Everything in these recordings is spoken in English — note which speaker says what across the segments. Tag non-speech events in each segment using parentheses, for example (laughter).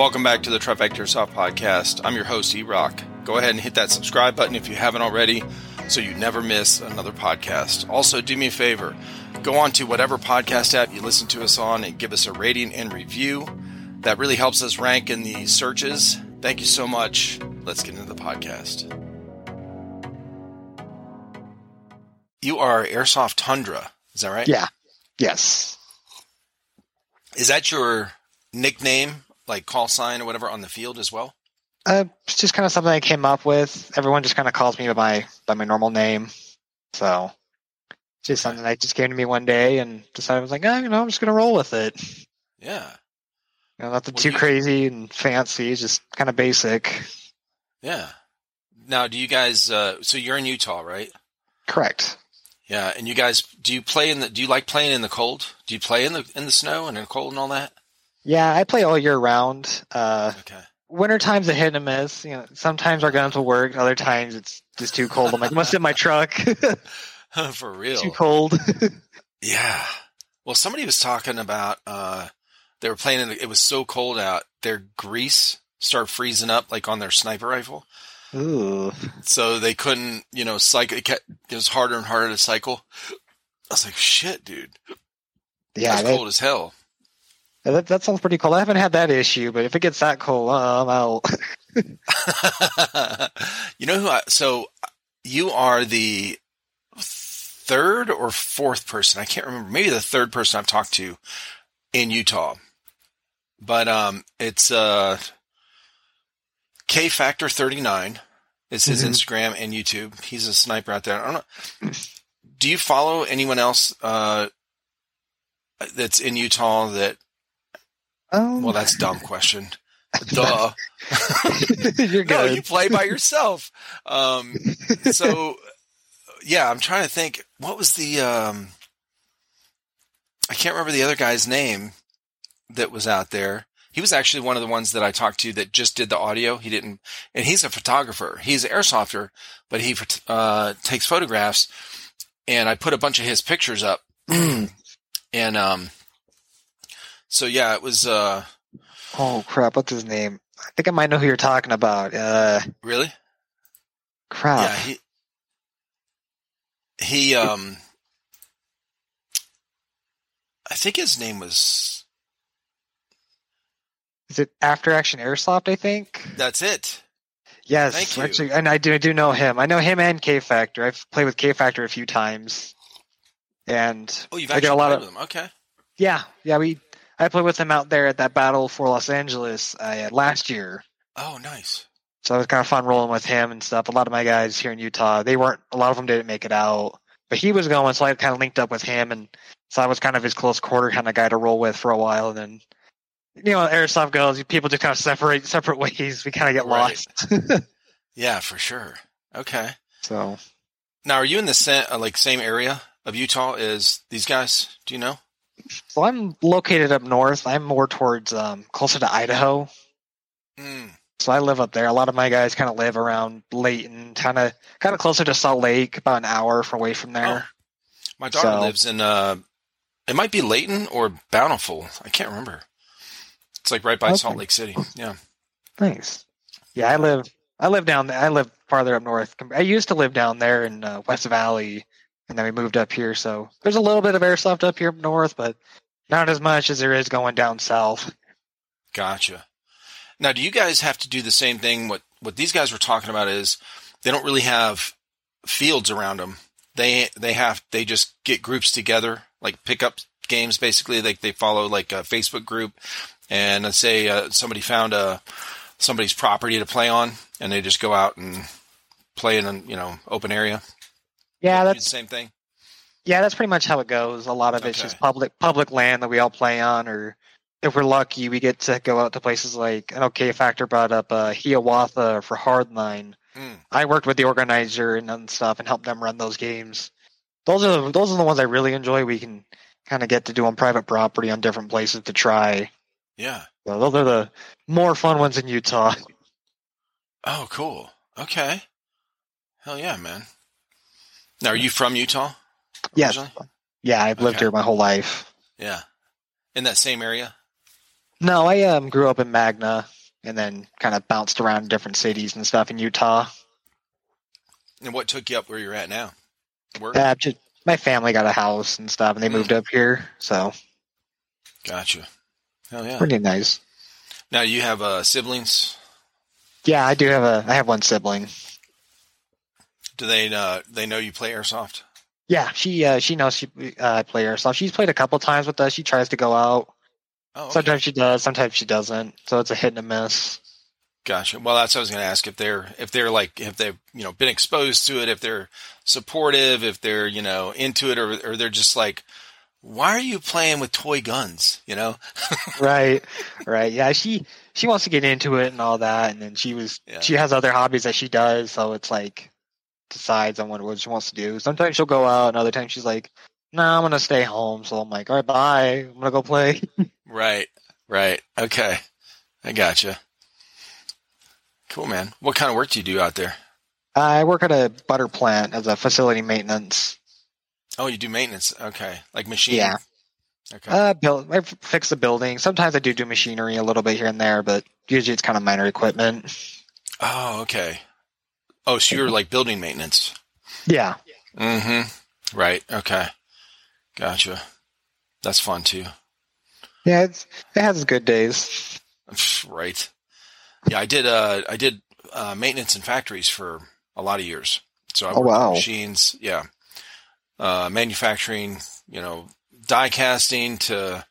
Speaker 1: Welcome back to the Trifecta Soft Podcast. I'm your host, E Rock. Go ahead and hit that subscribe button if you haven't already so you never miss another podcast. Also, do me a favor go on to whatever podcast app you listen to us on and give us a rating and review. That really helps us rank in the searches. Thank you so much. Let's get into the podcast. You are Airsoft Tundra, is that right?
Speaker 2: Yeah. Yes.
Speaker 1: Is that your nickname, like call sign or whatever, on the field as well?
Speaker 2: Uh, it's just kind of something I came up with. Everyone just kind of calls me by my by my normal name, so just something that just came to me one day and decided I was like, oh, you know, I'm just gonna roll with it.
Speaker 1: Yeah.
Speaker 2: You know, nothing
Speaker 1: Well,
Speaker 2: too
Speaker 1: you-
Speaker 2: crazy and fancy, just kind of basic.
Speaker 1: Yeah. Now, do you guys? Uh, so you're in Utah, right?
Speaker 2: Correct.
Speaker 1: Yeah. And you guys, do you play in the? Do you like playing in the cold? Do you play in the in the snow and in the cold and all that?
Speaker 2: Yeah, I play all year round. Uh,
Speaker 1: Okay.
Speaker 2: winter times a hit and a miss. You know, sometimes our guns will work. Other times it's just too cold. I'm like, must in my truck. (laughs) (laughs)
Speaker 1: For real.
Speaker 2: too cold. (laughs)
Speaker 1: Yeah. Well, somebody was talking about uh they were playing in the, it was so cold out, their grease started freezing up like on their sniper rifle.
Speaker 2: Ooh.
Speaker 1: So they couldn't, you know, cycle it, kept, it was harder and harder to cycle. I was like, shit, dude.
Speaker 2: Yeah,
Speaker 1: That's
Speaker 2: that,
Speaker 1: cold as hell.
Speaker 2: That, that sounds pretty cool. I haven't had that issue, but if it gets that cold, uh, I'm out. (laughs)
Speaker 1: you know who I, so you are the third or fourth person. I can't remember. Maybe the third person I've talked to in Utah. But um it's uh K Factor 39 is his
Speaker 2: Mhm.
Speaker 1: Instagram and YouTube. He's a sniper out there. I don't know. Do you follow anyone else uh that's in Utah that
Speaker 2: Um,
Speaker 1: well that's a dumb question. (laughs) Duh. (laughs) No, you play by yourself. Um, so, yeah, I'm trying to think. What was the? Um, I can't remember the other guy's name that was out there. He was actually one of the ones that I talked to that just did the audio. He didn't, and he's a photographer. He's an airsofter, but he uh, takes photographs. And I put a bunch of his pictures up, (clears throat) and um, so yeah, it was uh,
Speaker 2: oh crap! What's his name? I think I might know who you're talking about. Uh,
Speaker 1: really.
Speaker 2: crap.
Speaker 1: Yeah, he he um I think his name was
Speaker 2: Is it After Action Airsoft? I think.
Speaker 1: that's it.
Speaker 2: Yes,
Speaker 1: Thank you.
Speaker 2: actually, and I do I do know him. I know him and K Factor. I've played with K Factor a few times, and
Speaker 1: Oh, you've
Speaker 2: I get
Speaker 1: actually
Speaker 2: a lot
Speaker 1: played
Speaker 2: of-
Speaker 1: with him. Okay.
Speaker 2: yeah, yeah. We I played with him out there at that battle for Los Angeles uh, last year.
Speaker 1: Oh, nice.
Speaker 2: So it was kind of fun rolling with him and stuff. A lot of my guys here in Utah, they weren't. A lot of them didn't make it out, but he was going, so I kind of linked up with him, and so I was kind of his close quarter kind of guy to roll with for a while. And then, you know, airsoft goes, people just kind of separate separate (laughs) ways. We kind of get
Speaker 1: Right.
Speaker 2: lost. (laughs)
Speaker 1: Yeah, for sure. Okay.
Speaker 2: so
Speaker 1: Now, are you in the sa- uh, like same area of Utah as these guys? Do you know?
Speaker 2: So I'm located up north. I'm more towards um, closer to Idaho.
Speaker 1: Mm.
Speaker 2: So I live up there. A lot of my guys kind of live around Layton, kind of kind of closer to Salt Lake, about an hour from away from there.
Speaker 1: My daughter
Speaker 2: So-
Speaker 1: lives in uh it might be Layton or Bountiful. I can't remember. It's like right by
Speaker 2: Okay.
Speaker 1: Salt Lake City. Yeah.
Speaker 2: Nice. Yeah, I live. I live down there. I live farther up north. I used to live down there in uh, West Valley, and then we moved up here. So there's a little bit of airsoft up here north, but not as much as there is going down south.
Speaker 1: Gotcha. Now, do you guys have to do the same thing? What what these guys were talking about is they don't really have fields around them. They they have they just get groups together, like pick up games. Basically, like they follow like a Facebook group, and let's say uh, somebody found a somebody's property to play on, and they just go out and play in an you know open area.
Speaker 2: Yeah,
Speaker 1: Do the
Speaker 2: that's
Speaker 1: same thing.
Speaker 2: yeah, that's pretty much how it goes. A lot of it's
Speaker 1: Okay.
Speaker 2: just public public land that we all play on, or if we're lucky, we get to go out to places like an OK Factor brought up uh, Hiawatha for Hardline.
Speaker 1: Mm.
Speaker 2: I worked with the organizer and, and stuff and helped them run those games. Those are the, those are the ones I really enjoy. We can kind of get to do on private property on different places to try.
Speaker 1: Yeah.
Speaker 2: So those are the more fun ones in Utah.
Speaker 1: Oh, cool. Okay. Hell yeah, man. Now, are you from Utah?
Speaker 2: Yes.
Speaker 1: originally?
Speaker 2: Yeah, I've lived
Speaker 1: Okay.
Speaker 2: here my whole life.
Speaker 1: Yeah. In that same area?
Speaker 2: No, I um grew up in Magna and then kind of bounced around different cities and stuff in Utah.
Speaker 1: And what took you up where you're at now? Work.
Speaker 2: Uh, just my family got a house and stuff, and they
Speaker 1: Mm.
Speaker 2: moved up here, so
Speaker 1: Gotcha. Hell yeah.
Speaker 2: pretty nice.
Speaker 1: Now you have uh, siblings.
Speaker 2: Yeah, I do have a I have one sibling.
Speaker 1: Do they uh, they know you play airsoft?
Speaker 2: Yeah, she uh she knows she uh play airsoft. She's played a couple times with us. She tries to go out.
Speaker 1: Oh, okay.
Speaker 2: Sometimes she does, sometimes she doesn't. So it's a hit and a miss.
Speaker 1: Gotcha. Well, that's what I was going to ask if they're if they're like if they've you know been exposed to it, if they're supportive, if they're you know into it, or or they're just like, why are you playing with toy guns? You know? (laughs)
Speaker 2: right right yeah she she wants to get into it and all that and then she was
Speaker 1: Yeah.
Speaker 2: she has other hobbies that she does so it's like decides on what, what she wants to do sometimes she'll go out and other times she's like no i'm gonna stay home so i'm like all right bye i'm gonna go play (laughs)
Speaker 1: Right. Right. Okay. I gotcha. Cool, man. What kind of work do you do out there?
Speaker 2: i work at a butter plant as a facility maintenance
Speaker 1: Oh, you do maintenance. Okay, like machine.
Speaker 2: yeah
Speaker 1: Okay.
Speaker 2: uh build i fix the building sometimes i do do machinery a little bit here and there but usually it's kind of minor equipment
Speaker 1: oh, okay. Oh, so you're like building maintenance.
Speaker 2: yeah
Speaker 1: Mm-hmm. Right. Okay. Gotcha. That's fun too.
Speaker 2: yeah it's, it has good days (laughs)
Speaker 1: Right. Yeah, I did. Uh, I did uh, maintenance in factories for a lot of years. So I
Speaker 2: Oh,
Speaker 1: worked with
Speaker 2: wow.
Speaker 1: machines. Yeah. Uh, manufacturing. You know, die casting to.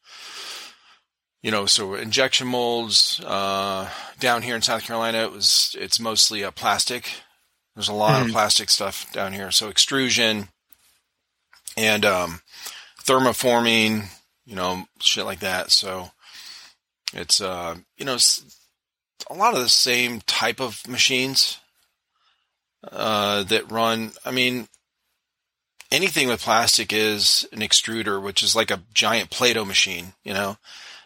Speaker 1: You know, so injection molds. Uh, down here in South Carolina, it was. It's mostly a plastic. There's a lot of
Speaker 2: Mhm.
Speaker 1: plastic stuff down here. So extrusion and um, thermoforming. You know, shit like that. So it's uh, you know, a lot of the same type of machines uh, that run. I mean, anything with plastic is an extruder, which is like a giant Play-Doh machine. You know,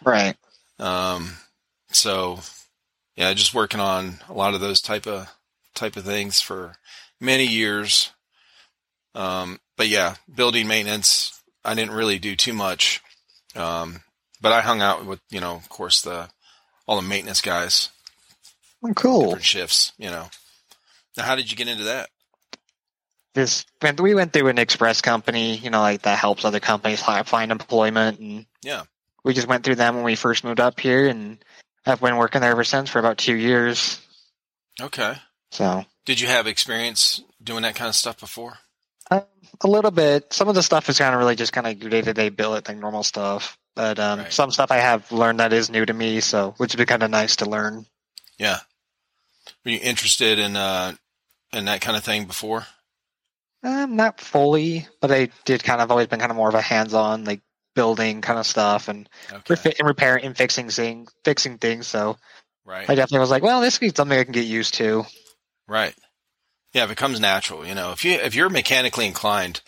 Speaker 2: right
Speaker 1: um, so yeah, just working on a lot of those type of type of things for many years. Um, but yeah, building maintenance, I didn't really do too much. Um, but I hung out with, you know, of course, the all the maintenance guys,
Speaker 2: Oh, cool
Speaker 1: different shifts, you know. Now, how did you get into that?
Speaker 2: this when we went through an express company, you know, like that helps other companies find employment, and
Speaker 1: Yeah.
Speaker 2: we just went through them when we first moved up here, and I've been working there ever since for about two years.
Speaker 1: Okay.
Speaker 2: So
Speaker 1: Did you have experience doing that kind of stuff before?
Speaker 2: um, a little bit. Some of the stuff is kind of really just kind of day to day billet, like normal stuff. But um,
Speaker 1: Right.
Speaker 2: some stuff I have learned that is new to me, so which would be kind of nice to learn.
Speaker 1: Yeah. Were you interested in uh in that kind of thing before?
Speaker 2: Um, not fully, but I did kind of always been kind of more of a hands on, like building kind of stuff and
Speaker 1: Okay.
Speaker 2: refi- and repairing and fixing things, fixing things. So
Speaker 1: Right.
Speaker 2: I definitely was like, well, this is something I can get used to.
Speaker 1: Right. Yeah, it comes natural, you know, if you if you're mechanically inclined,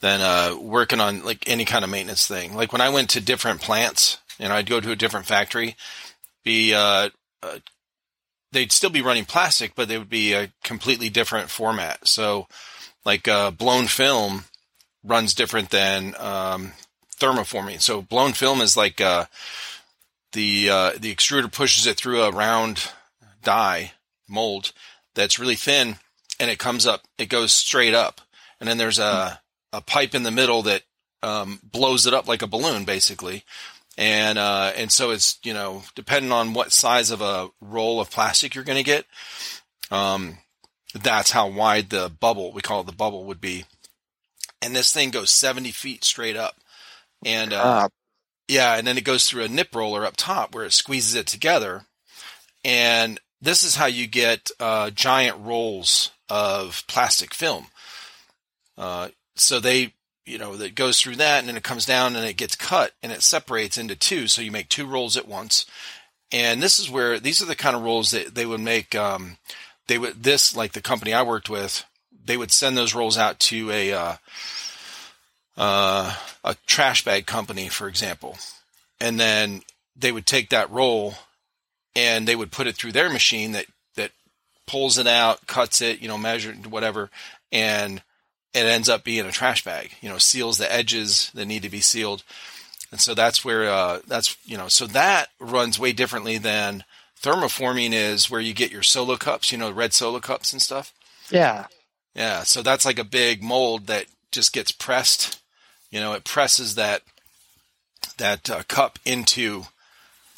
Speaker 1: then uh, working on like any kind of maintenance thing. Like when I went to different plants, know, I'd go to a different factory, be uh, uh, they'd still be running plastic, but they would be a completely different format. So, like uh, blown film runs different than um, thermoforming. So blown film is like uh, the uh, the extruder pushes it through a round die mold that's really thin and it comes up it goes straight up. And then there's a a pipe in the middle that um, blows it up like a balloon basically. And uh, and so it's you know depending on what size of a roll of plastic you're going to get um, that's how wide the bubble we call it the bubble would be. And this thing goes 70 feet straight up. And uh,
Speaker 2: Uh,
Speaker 1: yeah, and then it goes through a nip roller up top where it squeezes it together. And this is how you get uh, giant rolls of plastic film. Uh, so they, you know, that goes through that and then it comes down and it gets cut and it separates into two. So you make two rolls at once. And this is where these are the kind of rolls that they would make. Um, they would this like the company I worked with. They would send those rolls out to a uh, uh, a trash bag company, for example, and then they would take that roll and they would put it through their machine that that pulls it out, cuts it, you know, measured whatever, and it ends up being a trash bag. You know, seals the edges that need to be sealed. and so that's where uh, that's you know so that runs way differently than thermoforming is where you get your solo cups, you know, red solo cups and stuff.
Speaker 2: Yeah.
Speaker 1: Yeah, so that's like a big mold that just gets pressed. You know, it presses that that uh, cup into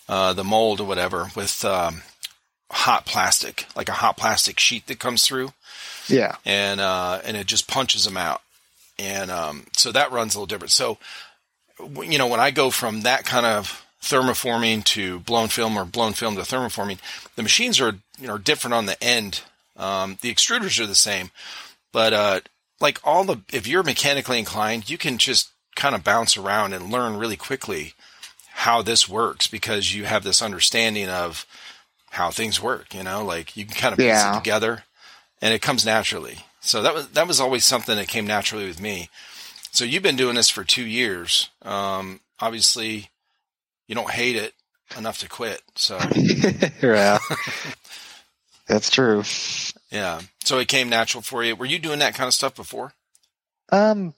Speaker 1: uh, the mold or whatever with um, hot plastic, like a hot plastic sheet that comes through,
Speaker 2: Yeah.
Speaker 1: and uh, and it just punches them out. And um, so that runs a little different. So, you know, when I go from that kind of thermoforming to blown film or blown film to thermoforming, the machines are you know different on the end. Um, the extruders are the same, but uh, like all the if you're mechanically inclined, you can just kind of bounce around and learn really quickly how this works because you have this understanding of how things work. You know, like you can kind of piece
Speaker 2: Yeah.
Speaker 1: it together, and it comes naturally. So that was that was always something that came naturally with me. So you've been doing this for two years. Um, obviously, you don't hate it enough to quit. So (laughs)
Speaker 2: yeah. That's true.
Speaker 1: yeah, so it came natural for you. Were you doing that kind of stuff before?
Speaker 2: Um,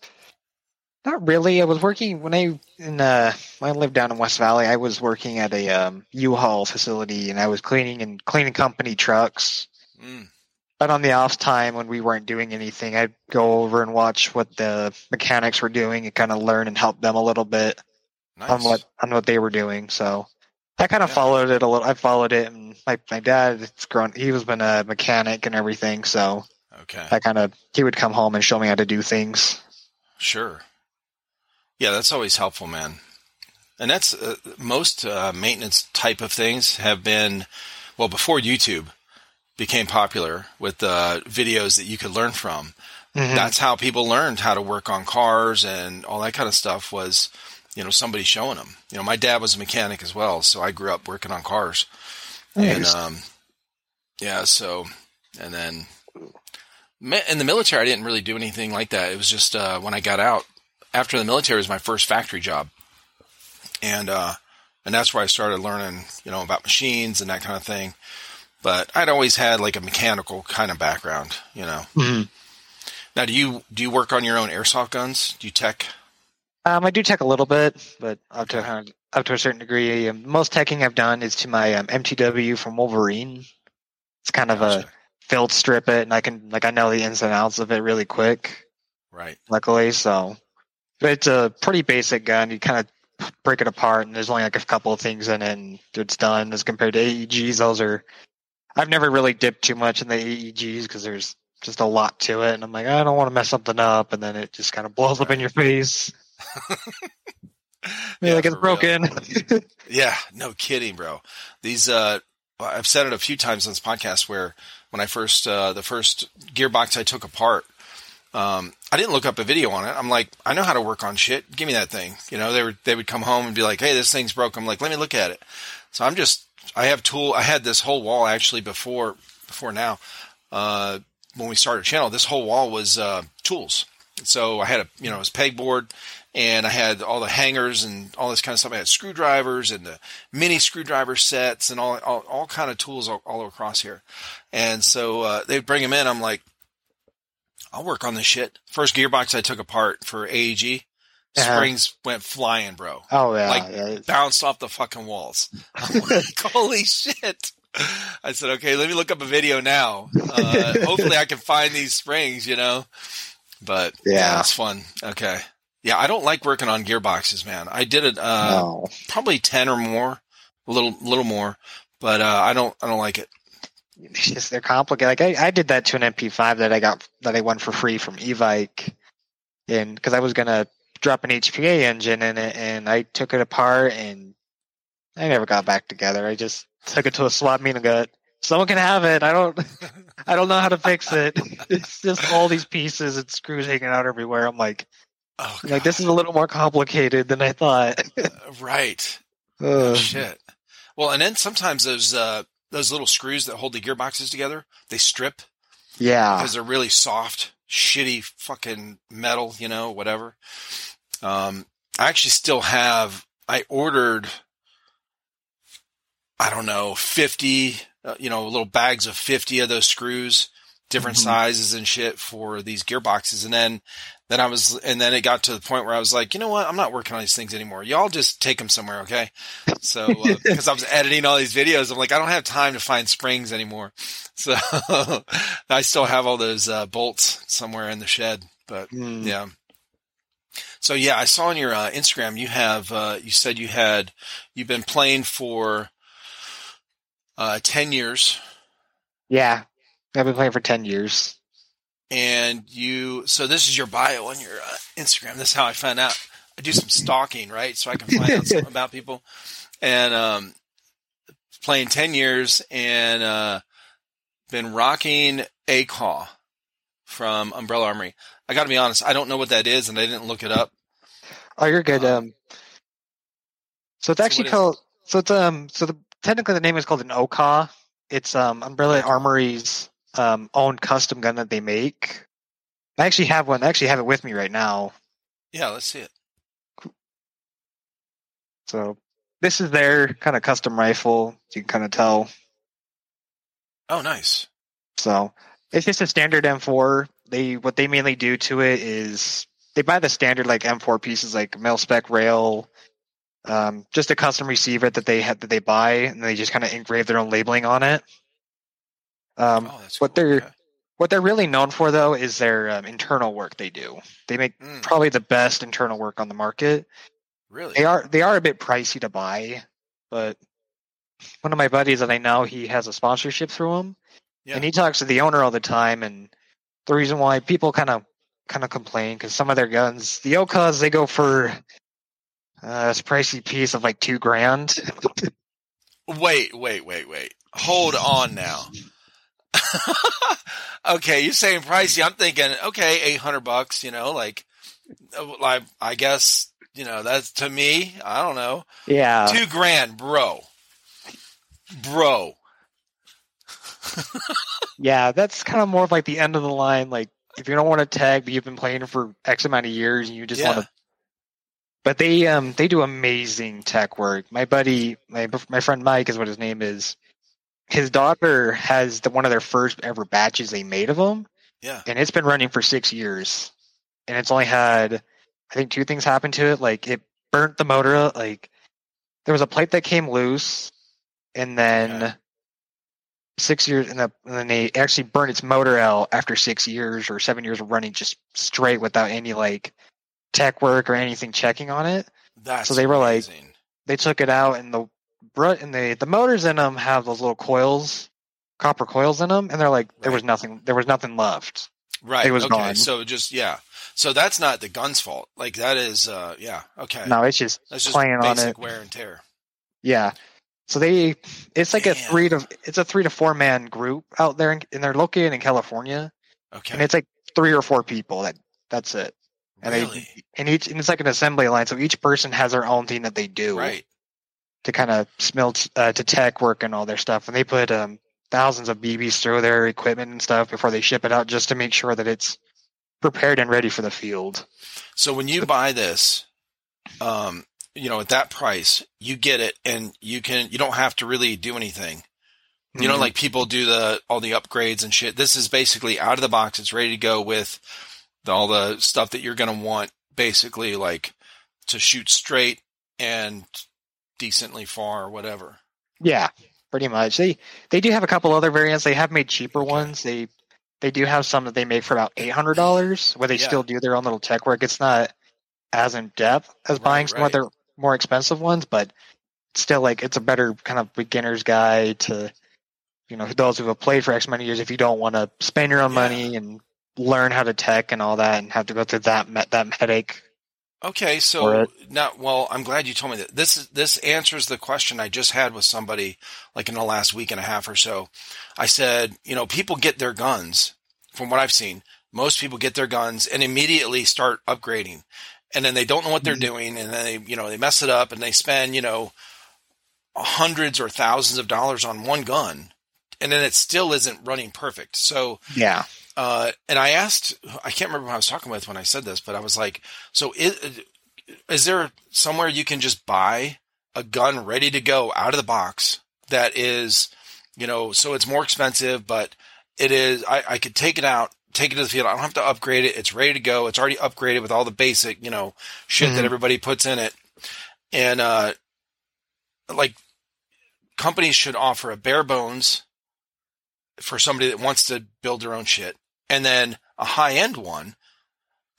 Speaker 2: not really. I was working when I in uh when I lived down in West Valley. I was working at a um, U-Haul facility, and I was cleaning and cleaning company trucks.
Speaker 1: Mm,
Speaker 2: But on the off time when we weren't doing anything, I'd go over and watch what the mechanics were doing and kind of learn and help them a little bit
Speaker 1: nice.
Speaker 2: on what on what they were doing. So I kind of
Speaker 1: Yeah.
Speaker 2: followed it a little. I followed it, and my my dad, it's grown. He was been a mechanic and everything, so
Speaker 1: Okay,
Speaker 2: I kind of he would come home and show me how to do things.
Speaker 1: sure. Yeah, that's always helpful, man. And that's uh, most uh, maintenance type of things have been well before YouTube became popular with uh, videos that you could learn from.
Speaker 2: Mhm.
Speaker 1: that's how people learned how to work on cars and all that kind of stuff was you know somebody showing them you know my dad was a mechanic as well so i grew up working on cars and um yeah so and then in the military i didn't really do anything like that it was just uh when i got out after the military was my first factory job and uh and that's where i started learning you know about machines and that kind of thing but i'd always had like a mechanical kind of background you know
Speaker 2: Mhm.
Speaker 1: now, do you do you work on your own airsoft guns? Do you tech?
Speaker 2: Um, I do tech a little bit, but up to uh, up to a certain degree. Um, most teching I've done is to my um, MTW from Wolverine. It's kind of a
Speaker 1: Gotcha.
Speaker 2: field strip it, and I can like I know the ins and outs of it really quick.
Speaker 1: Right.
Speaker 2: Luckily, so it's a pretty basic gun. You kind of break it apart, and there's only like a couple of things in it, and it's done. As compared to AEGs, those are I've never really dipped too much in the AEGs because there's just a lot to it, and I'm like I don't want to mess something up, and then it just kind of blows up in your face. (laughs)
Speaker 1: Yeah,
Speaker 2: like it's broken. (laughs)
Speaker 1: Yeah, no kidding, bro. These uh, I've said it a few times on this podcast where when I first uh the first gearbox I took apart, um I didn't look up a video on it. I'm like, I know how to work on shit. Give me that thing. You know, they were they would come home and be like, "Hey, this thing's broke." I'm like, "Let me look at it." So I'm just I have tool I had this whole wall actually before before now. Uh when we started a channel, this whole wall was uh tools. So I had a you know, it was pegboard and I had all the hangers and all this kind of stuff. I had screwdrivers and the mini screwdriver sets and all all, all kind of tools all, all across here. And so uh, they'd bring them in. I'm like, I'll work on this shit. First gearbox I took apart for AEG,
Speaker 2: Uh-huh.
Speaker 1: springs went flying, bro.
Speaker 2: oh yeah,
Speaker 1: Like,
Speaker 2: yeah.
Speaker 1: Bounced off the fucking walls. I'm like, (laughs) holy shit. I said, okay, let me look up a video now. Uh, (laughs) hopefully I can find these springs, you know. But yeah,
Speaker 2: Yeah.
Speaker 1: it's fun. Okay. Yeah, I don't like working on gearboxes, man. I did it uh,
Speaker 2: no.
Speaker 1: probably ten or more, a little little more, but uh, I don't I don't like it. (laughs)
Speaker 2: It's just they're complicated. Like I, I did that to an MP5 that I got that I won for free from Evike, and because I was gonna drop an HPA engine in it, and I took it apart, and I never got back together. I just took it to a swap meet and got someone can have it. I don't I don't know how to fix it. (laughs) It's just all these pieces and screws hanging out everywhere. I'm like
Speaker 1: Oh,
Speaker 2: like this is a little more complicated than I thought.
Speaker 1: Right. Oh, (laughs)
Speaker 2: Ugh.
Speaker 1: shit. Well, and then sometimes those uh, those little screws that hold the gearboxes together, they strip
Speaker 2: yeah.
Speaker 1: because they're really soft, shitty fucking metal, you know, whatever. Um, I actually still have. I ordered. I don't know, fifty, uh, you know, little bags of fifty of those screws, different
Speaker 2: Mhm.
Speaker 1: sizes and shit for these gearboxes, and then Then I was, and then it got to the point where I was like, you know what? I'm not working on these things anymore. Y'all just take them somewhere, okay? So, uh, (laughs) because I was editing all these videos, I'm like, I don't have time to find springs anymore. (laughs) So I still have all those uh, bolts somewhere in the shed, but
Speaker 2: Mm.
Speaker 1: yeah. So yeah, I saw on your uh, Instagram you have uh, you said you had you've been playing for uh, ten years,
Speaker 2: Yeah. I've been playing for 10 years.
Speaker 1: And you so this is your bio on your uh, Instagram. This is how I found out. I do some stalking, right, so I can find out something (laughs) about people. And um, playing ten years and uh, been rocking a call from Umbrella Armory. I got to be honest, I don't know what that is, and I didn't look it up.
Speaker 2: Oh, you're good.
Speaker 1: Um,
Speaker 2: Um, so it's
Speaker 1: so
Speaker 2: actually called. So it's um. So the technically the name is called an OKA. It's um Umbrella Armory's um own custom gun that they make. I actually have one. I actually have it with me right now.
Speaker 1: Yeah, let's see it.
Speaker 2: So this is their kind of custom rifle. You can kind of tell.
Speaker 1: Oh, nice.
Speaker 2: So it's just a standard M4. They what they mainly do to it is they buy the standard like M4 pieces like mil spec rail, um, just a custom receiver that they had that they buy, and they just kind of engrave their own labeling on it. Um,
Speaker 1: oh,
Speaker 2: what
Speaker 1: cool.
Speaker 2: they're-
Speaker 1: Okay.
Speaker 2: what they're really known for though is their um, internal work they do. They make
Speaker 1: Mm,
Speaker 2: probably the best internal work on the market.
Speaker 1: really?
Speaker 2: They are they are a bit pricey to buy, but one of my buddies that I know he has a sponsorship through them,
Speaker 1: Yeah.
Speaker 2: and he talks to the owner all the time. And the reason why people kind of kind of complain because some of their guns, the Okas, they go for uh, this pricey piece of like two grand.
Speaker 1: Wait, wait, wait, wait. Hold on now. (laughs) okay, you're saying pricey. I'm thinking, okay, eight hundred bucks. You know, like, uh, like I guess you know that's to me. I don't know,
Speaker 2: yeah,
Speaker 1: two grand, bro, bro. (laughs)
Speaker 2: yeah, that's kind of more of like the end of the line. Like if you don't want to tag, but you've been playing for X amount of years, and you just want to. But they um they do amazing tech work. My buddy, my my friend Mike is what his name is. His daughter has the one of their first ever batches they made of them,
Speaker 1: Yeah.
Speaker 2: and it's been running for six years, and it's only had I think two things happen to it. Like it burnt the motor. Like there was a plate that came loose, and then
Speaker 1: Okay.
Speaker 2: six years, and, the, and then they actually burned its motor out after six years or seven years of running just straight without any like tech work or anything checking on it.
Speaker 1: That's
Speaker 2: So they were like- They took it out, and the br- and the the motors in them have those little coils, copper coils in them, and they're like there was nothing, there was nothing left.
Speaker 1: right.
Speaker 2: it was
Speaker 1: okay,
Speaker 2: gone.
Speaker 1: so just yeah. So that's not the gun's fault. Like that is, uh, yeah. Okay,
Speaker 2: No, it's just
Speaker 1: that's just
Speaker 2: playing on it.
Speaker 1: wear and tear.
Speaker 2: Yeah. So they, it's like a three to, it's a three to four man group out there, in, and they're located in California,
Speaker 1: Okay,
Speaker 2: and it's like three or four people. That that's it. And
Speaker 1: really,
Speaker 2: they, and each, and it's like an assembly line, so each person has their own thing that they do
Speaker 1: right.
Speaker 2: To kind of smelt uh, to tech work and all their stuff, and they put um thousands of BBs through their equipment and stuff before they ship it out, just to make sure that it's prepared and ready for the field.
Speaker 1: So when you buy this, um, you know, at that price, you get it and you can, you don't have to really do anything. You know,
Speaker 2: Mhm.
Speaker 1: like people do the, all the upgrades and shit. This is basically out of the box. It's ready to go with the, all the stuff that you're going to want basically like to shoot straight and decently far or whatever.
Speaker 2: Yeah, pretty much. They they do have a couple other variants. They have made cheaper ones. They they do have some that they make for about eight hundred dollars, where they
Speaker 1: Yeah.
Speaker 2: still do their own little tech work. It's not as in depth as
Speaker 1: Right,
Speaker 2: buying some
Speaker 1: right.
Speaker 2: other more expensive ones, but still like it's a better kind of beginner's guide to you know those who have played for X many years. If you don't want to spend your own
Speaker 1: Yeah.
Speaker 2: money and learn how to tech and all that, and have to go through that that headache.
Speaker 1: Okay, so now, well, I'm glad you told me that. This is this answers the question I just had with somebody, like in the last week and a half or so. I said, you know, people get their guns, from what I've seen. Most people get their guns and immediately start upgrading, and then they don't know what they're
Speaker 2: Mhm.
Speaker 1: doing, and then they, you know, they mess it up, and they spend, you know, hundreds or thousands of dollars on one gun, and then it still isn't running perfect. So
Speaker 2: Yeah,
Speaker 1: uh, and I asked, I can't remember who I was talking with when I said this, but I was like, so is, is there somewhere you can just buy a gun ready to go out of the box that is, you know, so it's more expensive, but it is, I, I could take it out, take it to the field. I don't have to upgrade it. It's ready to go. It's already upgraded with all the basic, you know, shit that
Speaker 2: Mhm.
Speaker 1: everybody puts in it. And uh like companies should offer a bare bones for somebody that wants to build their own shit and then a high end one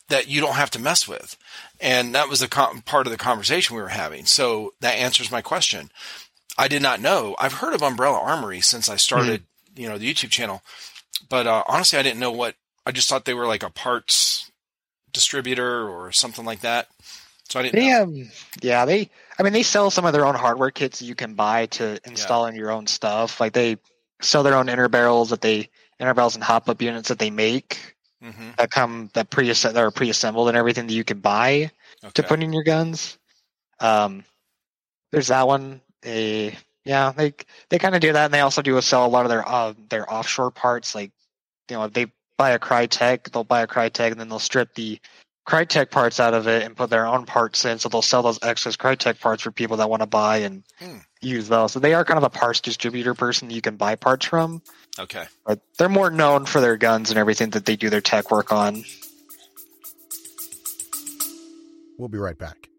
Speaker 1: that you don't have to mess with. And that was the com- part of the conversation we were having. So that answers my question. I did not know. I've heard of Umbrella Armory since I started, you know, the YouTube channel, but uh, honestly, I didn't know what. I just thought they were like a parts distributor or something like that. So I didn't.
Speaker 2: They
Speaker 1: know.
Speaker 2: um yeah they I mean they sell some of their own hardware kits you can buy to install in your own stuff. Like they sell their own inner barrels that they inner barrels and hop up units that they make
Speaker 1: Mhm.
Speaker 2: that come that pre that are pre-assembled and everything that you can buy to put in your guns. Um, there's that one. They yeah they they kind of do that, and they also do sell a lot of their uh their offshore parts. Like you know if they buy a Krytac, they'll buy a Krytac, and then they'll strip the Krytac parts out of it and put their own parts in. So they'll sell those excess Krytac parts for people that want to buy and
Speaker 1: Hmm.
Speaker 2: use those. So they are kind of a parts distributor person you can buy parts from.
Speaker 1: Okay.
Speaker 2: But they're more known for their guns and everything that they do their tech work on.
Speaker 3: We'll be right back.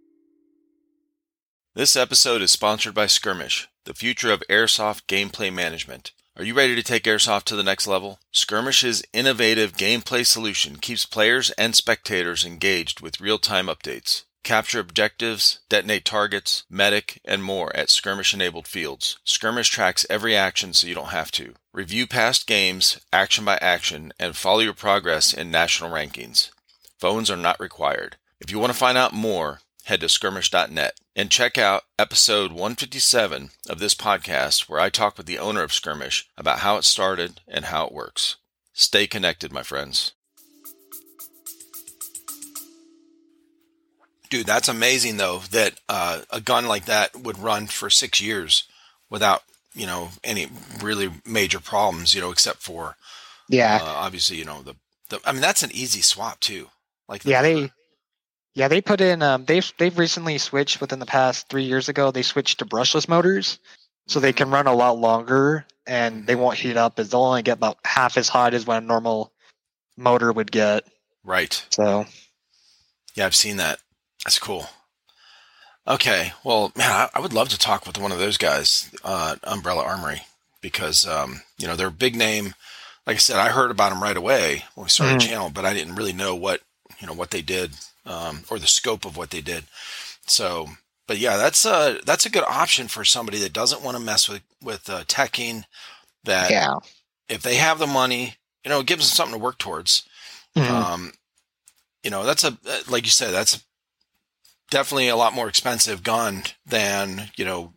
Speaker 1: This episode is sponsored by Skirmish, the future of airsoft gameplay management. Are you ready to take airsoft to the next level? Skirmish's innovative gameplay solution keeps players and spectators engaged with real-time updates. Capture objectives, detonate targets, medic, and more at skirmish-enabled fields. Skirmish tracks every action so you don't have to. Review past games, action by action, and follow your progress in national rankings. Phones are not required. If you want to find out more, head to skirmish.net and check out episode 157 of this podcast where I talk with the owner of Skirmish about how it started and how it works. Stay connected, my friends. Dude, that's amazing though that uh, a gun like that would run for six years without, you know, any really major problems, you know, except for
Speaker 2: Yeah,
Speaker 1: uh, obviously, you know, the, the I mean that's an easy swap too. Like the
Speaker 2: yeah, they yeah they put in um they've they've recently switched within the past three years ago. They switched to brushless motors, so they can run a lot longer and they won't heat up as they'll only get about half as hot as when a normal motor would get.
Speaker 1: right.
Speaker 2: So
Speaker 1: Yeah, I've seen that. That's cool. Okay, well, man, I, I would love to talk with one of those guys, uh, Umbrella Armory, because um, you know they're a big name. Like I said, I heard about them right away when we started the
Speaker 2: Mhm.
Speaker 1: channel, but I didn't really know what you know what they did um, or the scope of what they did. So, but yeah, that's a that's a good option for somebody that doesn't want to mess with with uh, teching. That
Speaker 2: yeah,
Speaker 1: if they have the money, you know, it gives them something to work towards.
Speaker 2: Mhm.
Speaker 1: Um, you know, that's a like you said, that's definitely a lot more expensive gun than you know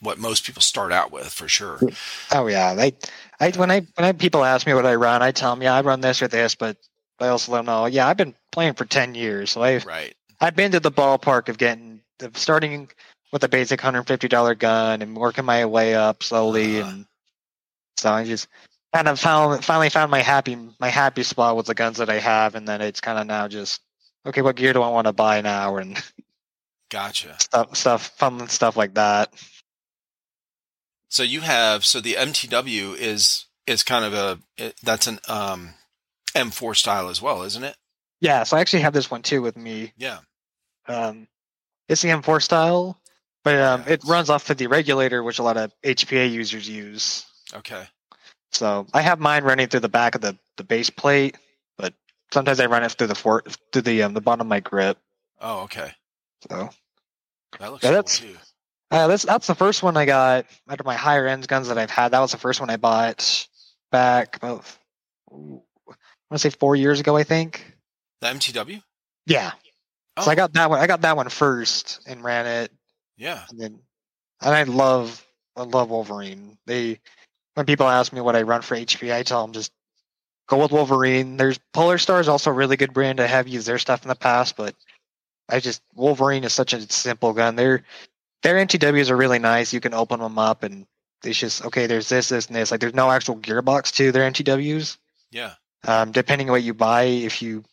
Speaker 1: what most people start out with for sure.
Speaker 2: oh yeah. They I when I when I, people ask me what I run, I tell them yeah I run this or this, but I also let them know yeah I've been playing for ten years, so I've
Speaker 1: Right.
Speaker 2: I've been to the ballpark of getting of starting with a basic hundred fifty dollar gun and working my way up slowly,
Speaker 1: Uh-huh.
Speaker 2: and so I just kind of found finally found my happy my happy spot with the guns that I have, and then it's kind of now just okay, what gear do I want to buy now, and (laughs)
Speaker 1: Gotcha.
Speaker 2: stuff stuff fun stuff like that.
Speaker 1: So you have so the MTW is is kind of a it, that's an um M4 style as well, isn't it?
Speaker 2: Yeah, so I actually have this one too with me.
Speaker 1: Yeah.
Speaker 2: Um, it's the M4 style, but um,
Speaker 1: Yeah,
Speaker 2: it runs off of the regulator, which a lot of HPA users use.
Speaker 1: Okay.
Speaker 2: So I have mine running through the back of the, the base plate, but sometimes I run it through the for, through the um, the bottom of my grip.
Speaker 1: Oh, okay.
Speaker 2: So
Speaker 1: That looks
Speaker 2: Yeah,
Speaker 1: cool
Speaker 2: that's-
Speaker 1: too.
Speaker 2: uh, that's that's the first one I got out of my higher end guns that I've had. That was the first one I bought back about I want to say four years ago, I think.
Speaker 1: The MTW?
Speaker 2: Yeah.
Speaker 1: Oh,
Speaker 2: So I got that one. I got that one first and ran it,
Speaker 1: yeah.
Speaker 2: and then and I love I love Wolverine. They when people ask me what I run for HP, I tell them just go with Wolverine. There's Polar Star is also a really good brand. I have used their stuff in the past, but I just Wolverine is such a simple gun. Their their MTWs are really nice. You can open them up and it's just okay. There's this, this, and this. Like there's no actual gearbox to their MTWs.
Speaker 1: Yeah.
Speaker 2: Um, depending on what you buy, if you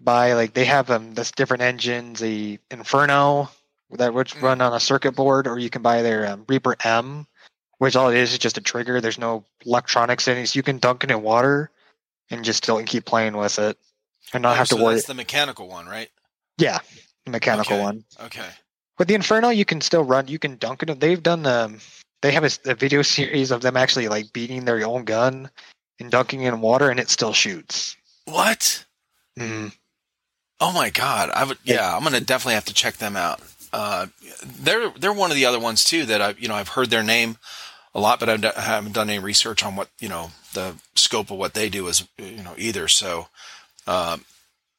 Speaker 2: buy like they have um that's different engines, the Inferno that would
Speaker 1: Mm.
Speaker 2: run on a circuit board, or you can buy their um, Reaper M, which all it is is just a trigger. There's no electronics in it. So you can dunk it in water, and just still keep playing with it and not
Speaker 1: Oh,
Speaker 2: have to
Speaker 1: so
Speaker 2: worry.
Speaker 1: That's the mechanical one, right?
Speaker 2: Yeah, the mechanical
Speaker 1: Okay.
Speaker 2: one.
Speaker 1: Okay.
Speaker 2: With the Inferno, you can still run. You can dunk it. They've done um, they have a video (laughs) series of them actually like beating their own gun and dunking it in water, and it still shoots.
Speaker 1: What?
Speaker 2: Mm.
Speaker 1: Oh my god! I would. Yeah, I'm gonna definitely have to check them out. Uh, they're they're one of the other ones too that I you know I've heard their name a lot, but I've I haven't done any research on what you know the scope of what they do is you know either. So, um,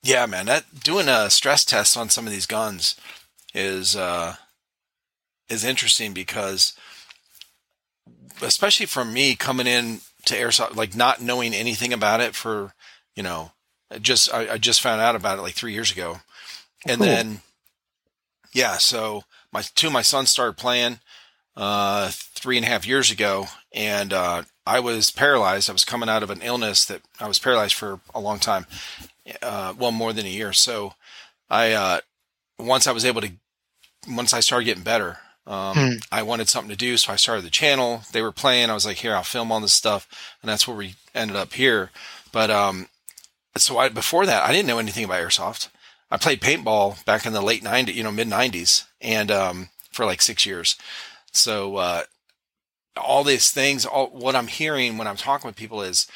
Speaker 1: yeah, man, that doing a stress test on some of these guns is uh, is interesting because, especially for me coming in to airsoft, like not knowing anything about it for you know just I, I just found out about it like three years ago, and
Speaker 2: Cool.
Speaker 1: then yeah, so my two of my sons started playing uh, three and a half years ago, and uh, I was paralyzed. I was coming out of an illness that I was paralyzed for a long time, uh, well more than a year. So I uh, once I was able to once I started getting better. Um,
Speaker 2: Hmm.
Speaker 1: I wanted something to do, so I started the channel. They were playing. I was like, "Here, I'll film all this stuff," and that's where we ended up here. But um, so I before that I didn't know anything about airsoft. I played paintball back in the late '90s, you know, mid '90s, and um, for like six years. So uh, all these things, all what I'm hearing when I'm talking with people is,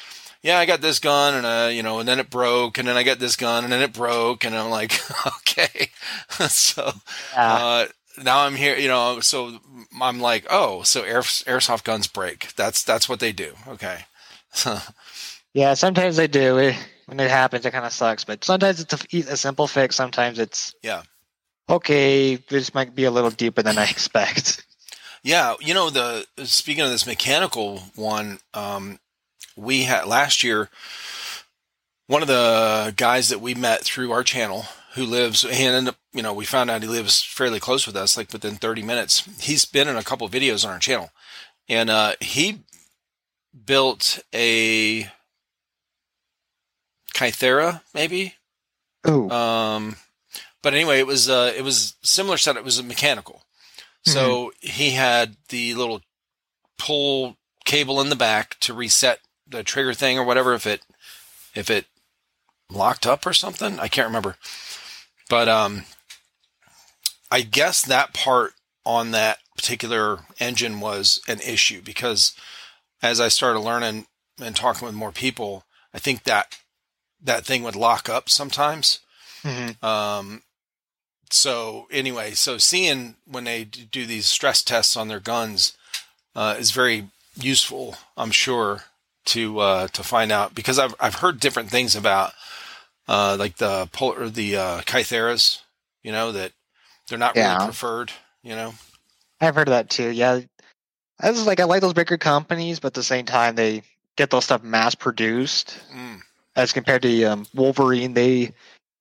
Speaker 1: yeah, I got this gun, and uh, you know, and then it broke, and then I got this gun, and then it broke, and I'm like, (laughs) okay, (laughs) so
Speaker 2: Yeah.
Speaker 1: uh, now I'm here, you know, so I'm like, oh, so air, airsoft guns break. That's that's what they do. Okay. (laughs)
Speaker 2: Yeah, sometimes they do. It, when it happens, it kind of sucks. But sometimes it's a simple fix. Sometimes it's
Speaker 1: Yeah.
Speaker 2: okay. This might be a little deeper than I expect.
Speaker 1: Yeah, you know the speaking of this mechanical one, um, we had last year. One of the guys that we met through our channel, who lives, and ended up, you know, we found out he lives fairly close with us, like within 30 minutes. He's been in a couple of videos on our channel, and uh, he built a Kythera, maybe.
Speaker 2: Ooh,
Speaker 1: Um, but anyway, it was uh, it was similar set. It was a mechanical. So he had the little pull cable in the back to reset the trigger thing or whatever if it if it locked up or something. I can't remember. But um, I guess that part on that particular engine was an issue because as I started learning and talking with more people, I think that that thing would lock up sometimes.
Speaker 2: Mhm.
Speaker 1: Um, so anyway, so seeing when they do these stress tests on their guns uh, is very useful, I'm sure, to uh, to find out because I've I've heard different things about uh, like the pol- or the uh, Kytheras, you know, that they're not
Speaker 2: Yeah.
Speaker 1: really preferred, you know.
Speaker 2: I've heard of that too. Yeah, I was like, I like those bigger companies, but at the same time, they get those stuff mass produced
Speaker 1: Mm,
Speaker 2: as compared to um, Wolverine. They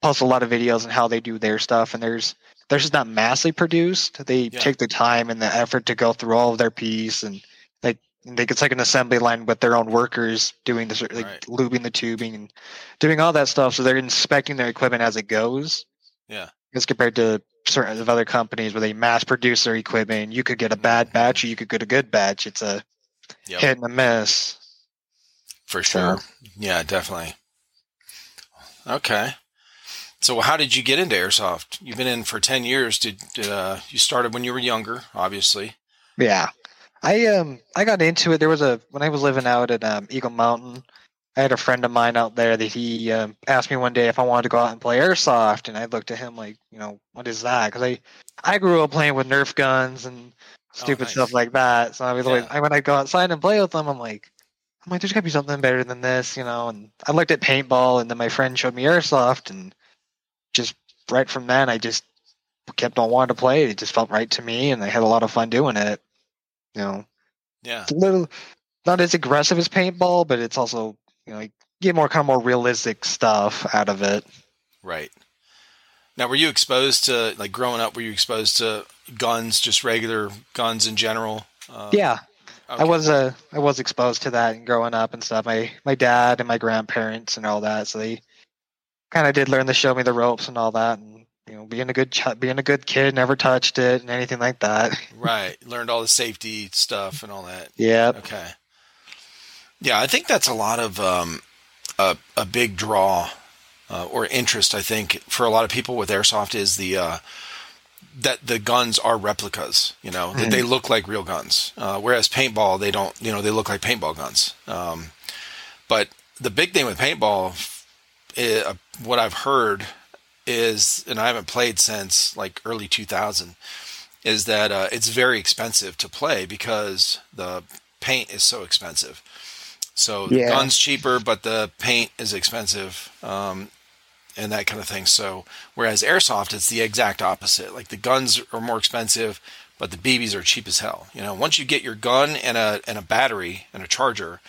Speaker 2: post a lot of videos on how they do their stuff, and there's they're just not massively produced. They
Speaker 1: Yeah.
Speaker 2: take the time and the effort to go through all of their piece, and they it's like an assembly line with their own workers doing this, like
Speaker 1: Right.
Speaker 2: lubing the tubing and doing all that stuff. So they're inspecting their equipment as it goes.
Speaker 1: Yeah.
Speaker 2: As compared to certain of other companies where they mass produce their equipment, you could get a bad batch or you could get a good batch. It's a
Speaker 1: Yep.
Speaker 2: hit and a miss.
Speaker 1: for sure. Yeah, definitely. Okay. So how did you get into airsoft? You've been in for 10 years. Did uh, you started when you were younger, obviously.
Speaker 2: Yeah. I um I got into it. There was a when I was living out at um, Eagle Mountain. I had a friend of mine out there that he um, asked me one day if I wanted to go out and play airsoft, and I looked at him like, you know, what is that? Because I I grew up playing with Nerf guns and stupid
Speaker 1: nice.
Speaker 2: stuff like that. So I was like,
Speaker 1: Yeah.
Speaker 2: I when I go outside and play with them, I'm like, I'm like, there's got to be something better than this, you know. And I looked at paintball, and then my friend showed me airsoft, and just right from then, I just kept on wanting to play. It just felt right to me, and I had a lot of fun doing it. You know,
Speaker 1: Yeah.
Speaker 2: it's a little not as aggressive as paintball, but it's also you know you get more kind of more realistic stuff out of it.
Speaker 1: Right. Now, were you exposed to like growing up? Were you exposed to guns, just regular guns in general? Uh,
Speaker 2: yeah,
Speaker 1: okay.
Speaker 2: I was uh, I was exposed to that and growing up and stuff. My my dad and my grandparents and all that, so they kind of did learn to show me the ropes and all that, and you know, being a good ch- being a good kid, never touched it and anything like that.
Speaker 1: right. Learned all the safety stuff and all that.
Speaker 2: Yeah.
Speaker 1: Okay. Yeah, I think that's a lot of um, a, a big draw uh, or interest, I think, for a lot of people with airsoft is the uh, that the guns are replicas. You know, that they look like real guns. Uh, whereas paintball, they don't. You know, they look like paintball guns. Um, but the big thing with paintball, i uh, what I've heard is, and I haven't played since like early 2000, is that uh, it's very expensive to play because the paint is so expensive. So the gun's cheaper, but the paint is expensive, um, and that kind of thing. So whereas airsoft, it's the exact opposite. Like the guns are more expensive, but the BBs are cheap as hell. You know, once you get your gun and a and a battery and a charger,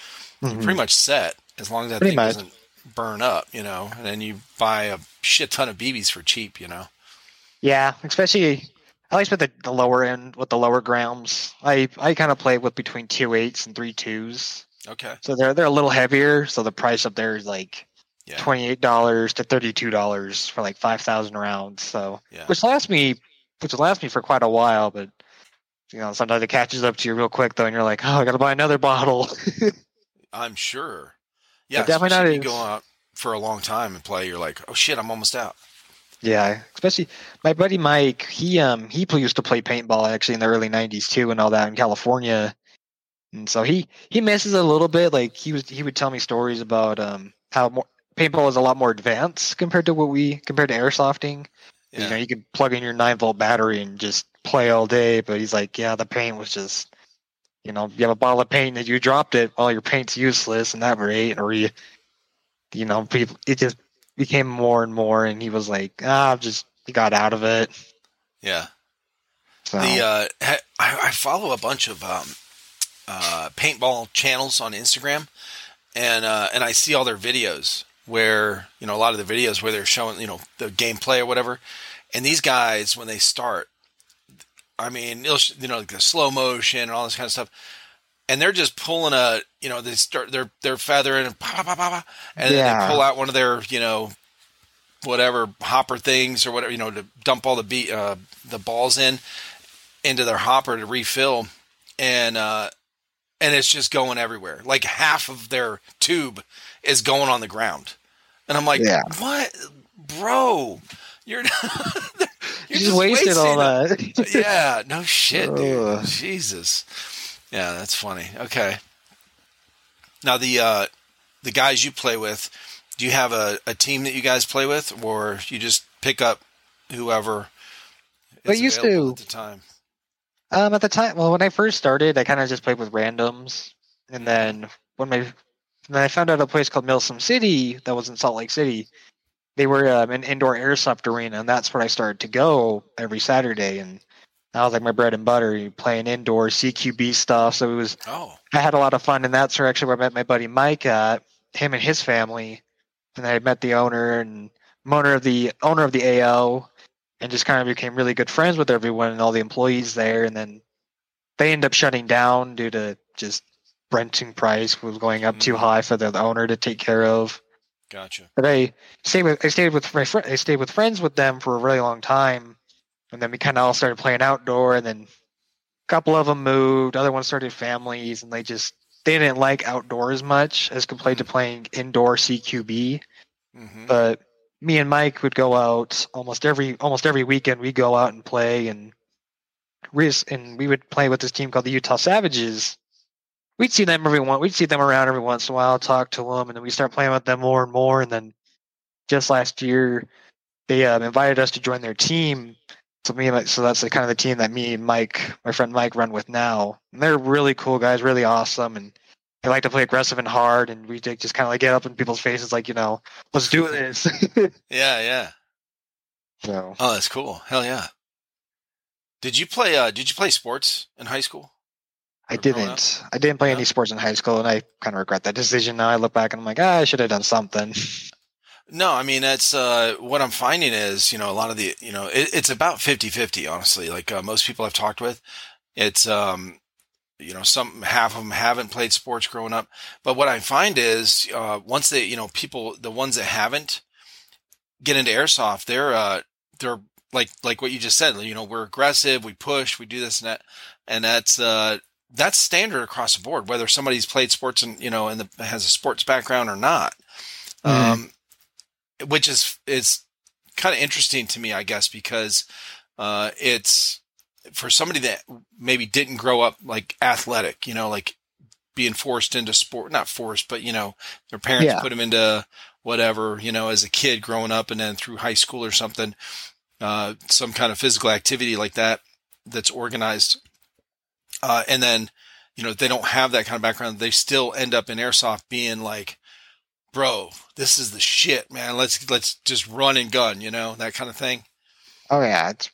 Speaker 1: you're pretty much set. As long as that
Speaker 2: Pretty
Speaker 1: thing
Speaker 2: much.
Speaker 1: doesn't burn up, you know, and then you buy a shit ton of BBs for cheap, you know.
Speaker 2: Yeah, especially at least with the, the lower end with the lower grams. I I kind of play with between two eights and three twos.
Speaker 1: Okay.
Speaker 2: So they're they're a little heavier. So the price up there is like
Speaker 1: Yeah.
Speaker 2: twenty eight dollars to thirty two dollars for like five thousand rounds. So
Speaker 1: Yeah.
Speaker 2: which lasts me which lasts me for quite a while, but you know sometimes it catches up to you real quick though, and you're like, oh, I gotta buy another bottle. (laughs)
Speaker 1: I'm sure. Yeah,
Speaker 2: definitely not
Speaker 1: especially if you go out for a long time and play. You're like, oh shit, I'm almost out.
Speaker 2: Yeah, especially my buddy Mike. He um he pl- used to play paintball actually in the early '90s too, and all that in California. And so he he misses a little bit. Like he was he would tell me stories about um how more, paintball is a lot more advanced compared to what we compared to airsofting. 'Cause, You know, you could plug in your nine volt battery and just play all day. But he's like, yeah, the paint was just, you know, you have a bottle of paint and you dropped it, well, your paint's useless and that rate, or you, you know, people, it just became more and more. And he was like, ah, just he got out of it.
Speaker 1: Yeah.
Speaker 2: So
Speaker 1: The uh, I, I follow a bunch of um, uh, paintball channels on Instagram, and uh, and I see all their videos where you know a lot of the videos where they're showing you know the gameplay or whatever, and these guys when they start, I mean you know like the slow motion and all this kind of stuff, and they're just pulling a you know they start they're they're feathering and pa pa pa pa, and then they pull out one of their you know whatever hopper things or whatever you know to dump all the be- uh, the balls in into their hopper to refill. And uh and it's just going everywhere. Like half of their tube is going on the ground. And i'm like
Speaker 2: Yeah.
Speaker 1: what? Bro you're (laughs) you're
Speaker 2: you just wasted all that. (laughs)
Speaker 1: yeah, no shit, dude. Jesus. Yeah, that's funny. Okay. Now the uh the guys you play with, do you have a, a team that you guys play with or you just pick up whoever is
Speaker 2: used to.
Speaker 1: at the time?
Speaker 2: Um, at the time, well, when I first started, I kind of just played with randoms, and then when my then I found out a place called Milsim City that was in Salt Lake City. They were um, an indoor airsoft arena, and that's where I started to go every Saturday, and that was like my bread and butter, playing indoor CQB stuff. So it was
Speaker 1: Oh.
Speaker 2: I had a lot of fun, and that's where actually where I met my buddy Mike at. Him and his family, and I met the owner and owner of the owner of the AO, and just kind of became really good friends with everyone and all the employees there. And then they ended up shutting down due to just renting price was going up too
Speaker 1: Mhm.
Speaker 2: high for the owner to take care of.
Speaker 1: Gotcha.
Speaker 2: But I stayed with I stayed with my friend I stayed with friends with them for a really long time, and then we kind of all started playing outdoor, and then a couple of them moved, other ones started families, and they just they didn't like outdoor as much as compared to playing indoor CQB.
Speaker 1: hmm
Speaker 2: But me and Mike would go out almost every almost every weekend. We go out and play, and we and we would play with this team called the Utah Savages. We'd see them every one. We'd see them around every once in a while, talk to them, and then we start playing with them more and more. And then just last year, they um, invited us to join their team. So me, and so that's the kind of the team that me and Mike, my friend Mike, run with now. And they're really cool guys, really awesome, and they like to play aggressive and hard. And we just kind of like get up in people's faces, like you know, let's do this. (laughs)
Speaker 1: Yeah, yeah.
Speaker 2: so
Speaker 1: Oh, that's cool. Hell yeah. Did you play uh did you play sports in high school?
Speaker 2: I
Speaker 1: Or growing up?
Speaker 2: didn't. I didn't play
Speaker 1: No?
Speaker 2: any sports in high school, and I kind of regret that decision now. I look back and I'm like, ah, I should have done something.
Speaker 1: No, I mean that's uh, what I'm finding is you know a lot of the you know it, it's about 50-50, honestly. Like uh, most people I've talked with, it's um you know some half of them haven't played sports growing up, but what I find is uh, once they you know people the ones that haven't get into airsoft, they're uh they're like like what you just said. You know we're aggressive, we push, we do this and that, and that's uh that's standard across the board, whether somebody's played sports and you know and the, has a sports background or not.
Speaker 2: Mhm.
Speaker 1: um, which is is kind of interesting to me, I guess, because uh, it's for somebody that maybe didn't grow up like athletic, you know, like being forced into sport, not forced, but you know, their parents
Speaker 2: Yeah.
Speaker 1: put them into whatever, you know, as a kid growing up and then through high school or something, uh, some kind of physical activity like that that's organized. Uh, and then, you know, they don't have that kind of background. They still end up in airsoft being like, bro, this is the shit, man. Let's, let's just run and gun, you know, that kind of thing.
Speaker 2: Oh yeah, it's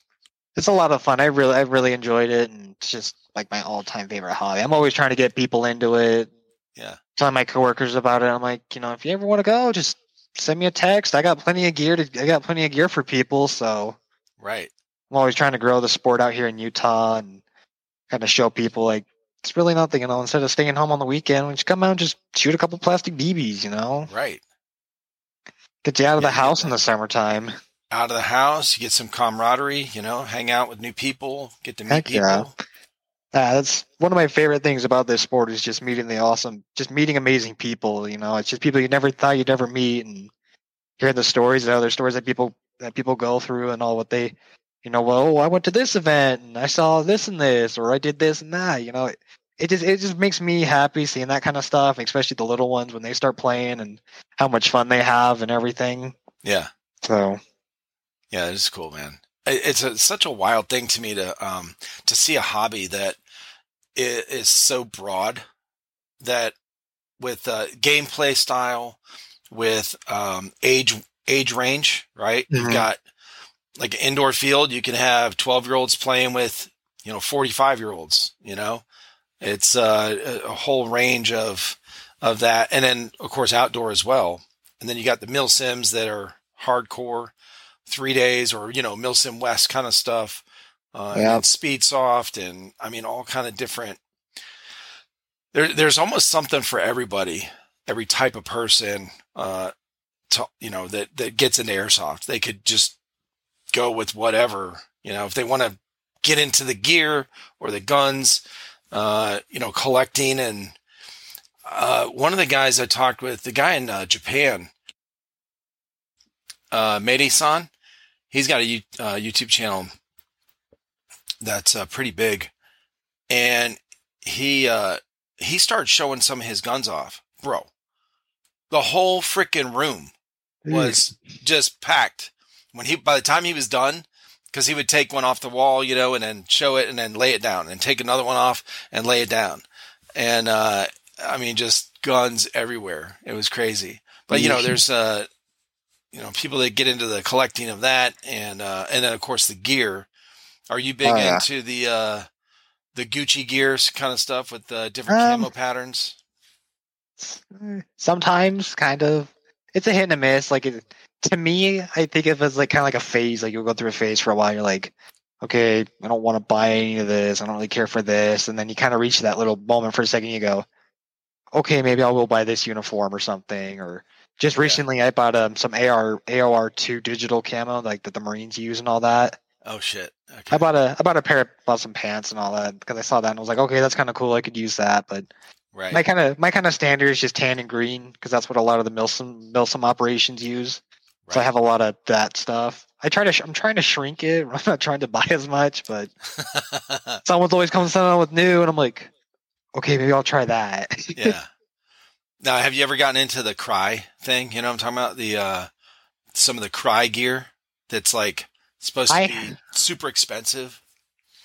Speaker 2: it's a lot of fun. I really I really enjoyed it, and it's just like my all time favorite hobby. I'm always trying to get people into it.
Speaker 1: Yeah.
Speaker 2: Telling my coworkers about it. I'm like, you know, if you ever want to go, just send me a text. I got plenty of gear to I got plenty of gear for people, so
Speaker 1: Right.
Speaker 2: I'm always trying to grow the sport out here in Utah and kind of show people like it's really nothing, you know. Instead of staying home on the weekend, we just come out and just shoot a couple plastic BBs, you know.
Speaker 1: Right.
Speaker 2: Get you out of
Speaker 1: Yeah,
Speaker 2: the house in the summertime.
Speaker 1: Out of the house, you get some camaraderie, you know, hang out with new people, get to meet
Speaker 2: Heck
Speaker 1: people.
Speaker 2: yeah. Yeah, that's one of my favorite things about this sport is just meeting the awesome, just meeting amazing people. You know, it's just people you never thought you'd ever meet, and hearing the stories and other stories that people that people go through and all what they, you know, well, I went to this event and I saw this and this, or I did this and that. You know, it, it just it just makes me happy seeing that kind of stuff, especially the little ones when they start playing and how much fun they have and everything.
Speaker 1: Yeah.
Speaker 2: So
Speaker 1: Yeah, it is cool, man. It- It's a, such a wild thing to me to um to see a hobby that i- so broad that with uh, gameplay style, with um, age age range, right? You've
Speaker 2: Mhm.
Speaker 1: got like an indoor field. You can have twelve year olds playing with you know forty five year olds. You know, it's uh, a whole range of of that, and then of course outdoor as well. And then you got the mill sims that are hardcore three days or you know Milsim West kind of stuff, uh,
Speaker 2: Yeah.
Speaker 1: and Speed Soft, and I mean all kind of different. There, there's almost something for everybody, every type of person, uh, to you know that that gets into airsoft. They could just go with whatever you know if they want to get into the gear or the guns, uh, you know, collecting and. Uh, one of the guys I talked with, the guy in uh, Japan, uh, Mede-san, he's got a uh, YouTube channel that's uh, pretty big, and he uh, he started showing some of his guns off, bro. The whole freaking room was just packed when he by the time he was done because he would take one off the wall you know and then show it and then lay it down and take another one off and lay it down and uh i mean just guns everywhere it was crazy but you know there's uh you know people that get into the collecting of that and uh and then of course the gear are you big
Speaker 2: Oh, yeah.
Speaker 1: into the uh the gucci gears kind of stuff with the different
Speaker 2: Um,
Speaker 1: camo patterns
Speaker 2: Sometimes, kind of. It's a hit and a miss. Like it, to me, I think of it as like kind of like a phase. Like you'll go through a phase for a while. You're like, okay, I don't want to buy any of this. I don't really care for this. And then you kind of reach that little moment for a second. You go, okay, maybe I will buy this uniform or something. Or just
Speaker 1: Yeah.
Speaker 2: recently, I bought um some AR AOR two digital camo like that the Marines use and all that.
Speaker 1: oh shit okay
Speaker 2: I bought a I bought a pair of bought some pants and all that because I saw that and I was like, okay, that's kind of cool. I could use that, but
Speaker 1: right
Speaker 2: my kind of my kind of standard is just tan and green because that's what a lot of the Milsim Milsim operations use. So I have a lot of that stuff. I try to sh- I'm trying to shrink it. (laughs) I'm not trying to buy as much, but (laughs) someone's always coming something with new, and I'm like, okay, maybe I'll try that.
Speaker 1: yeah. (laughs) Now, have you ever gotten into the Crye thing? You know, what I'm talking about the uh, some of the Crye gear that's like supposed to
Speaker 2: I-
Speaker 1: be super expensive.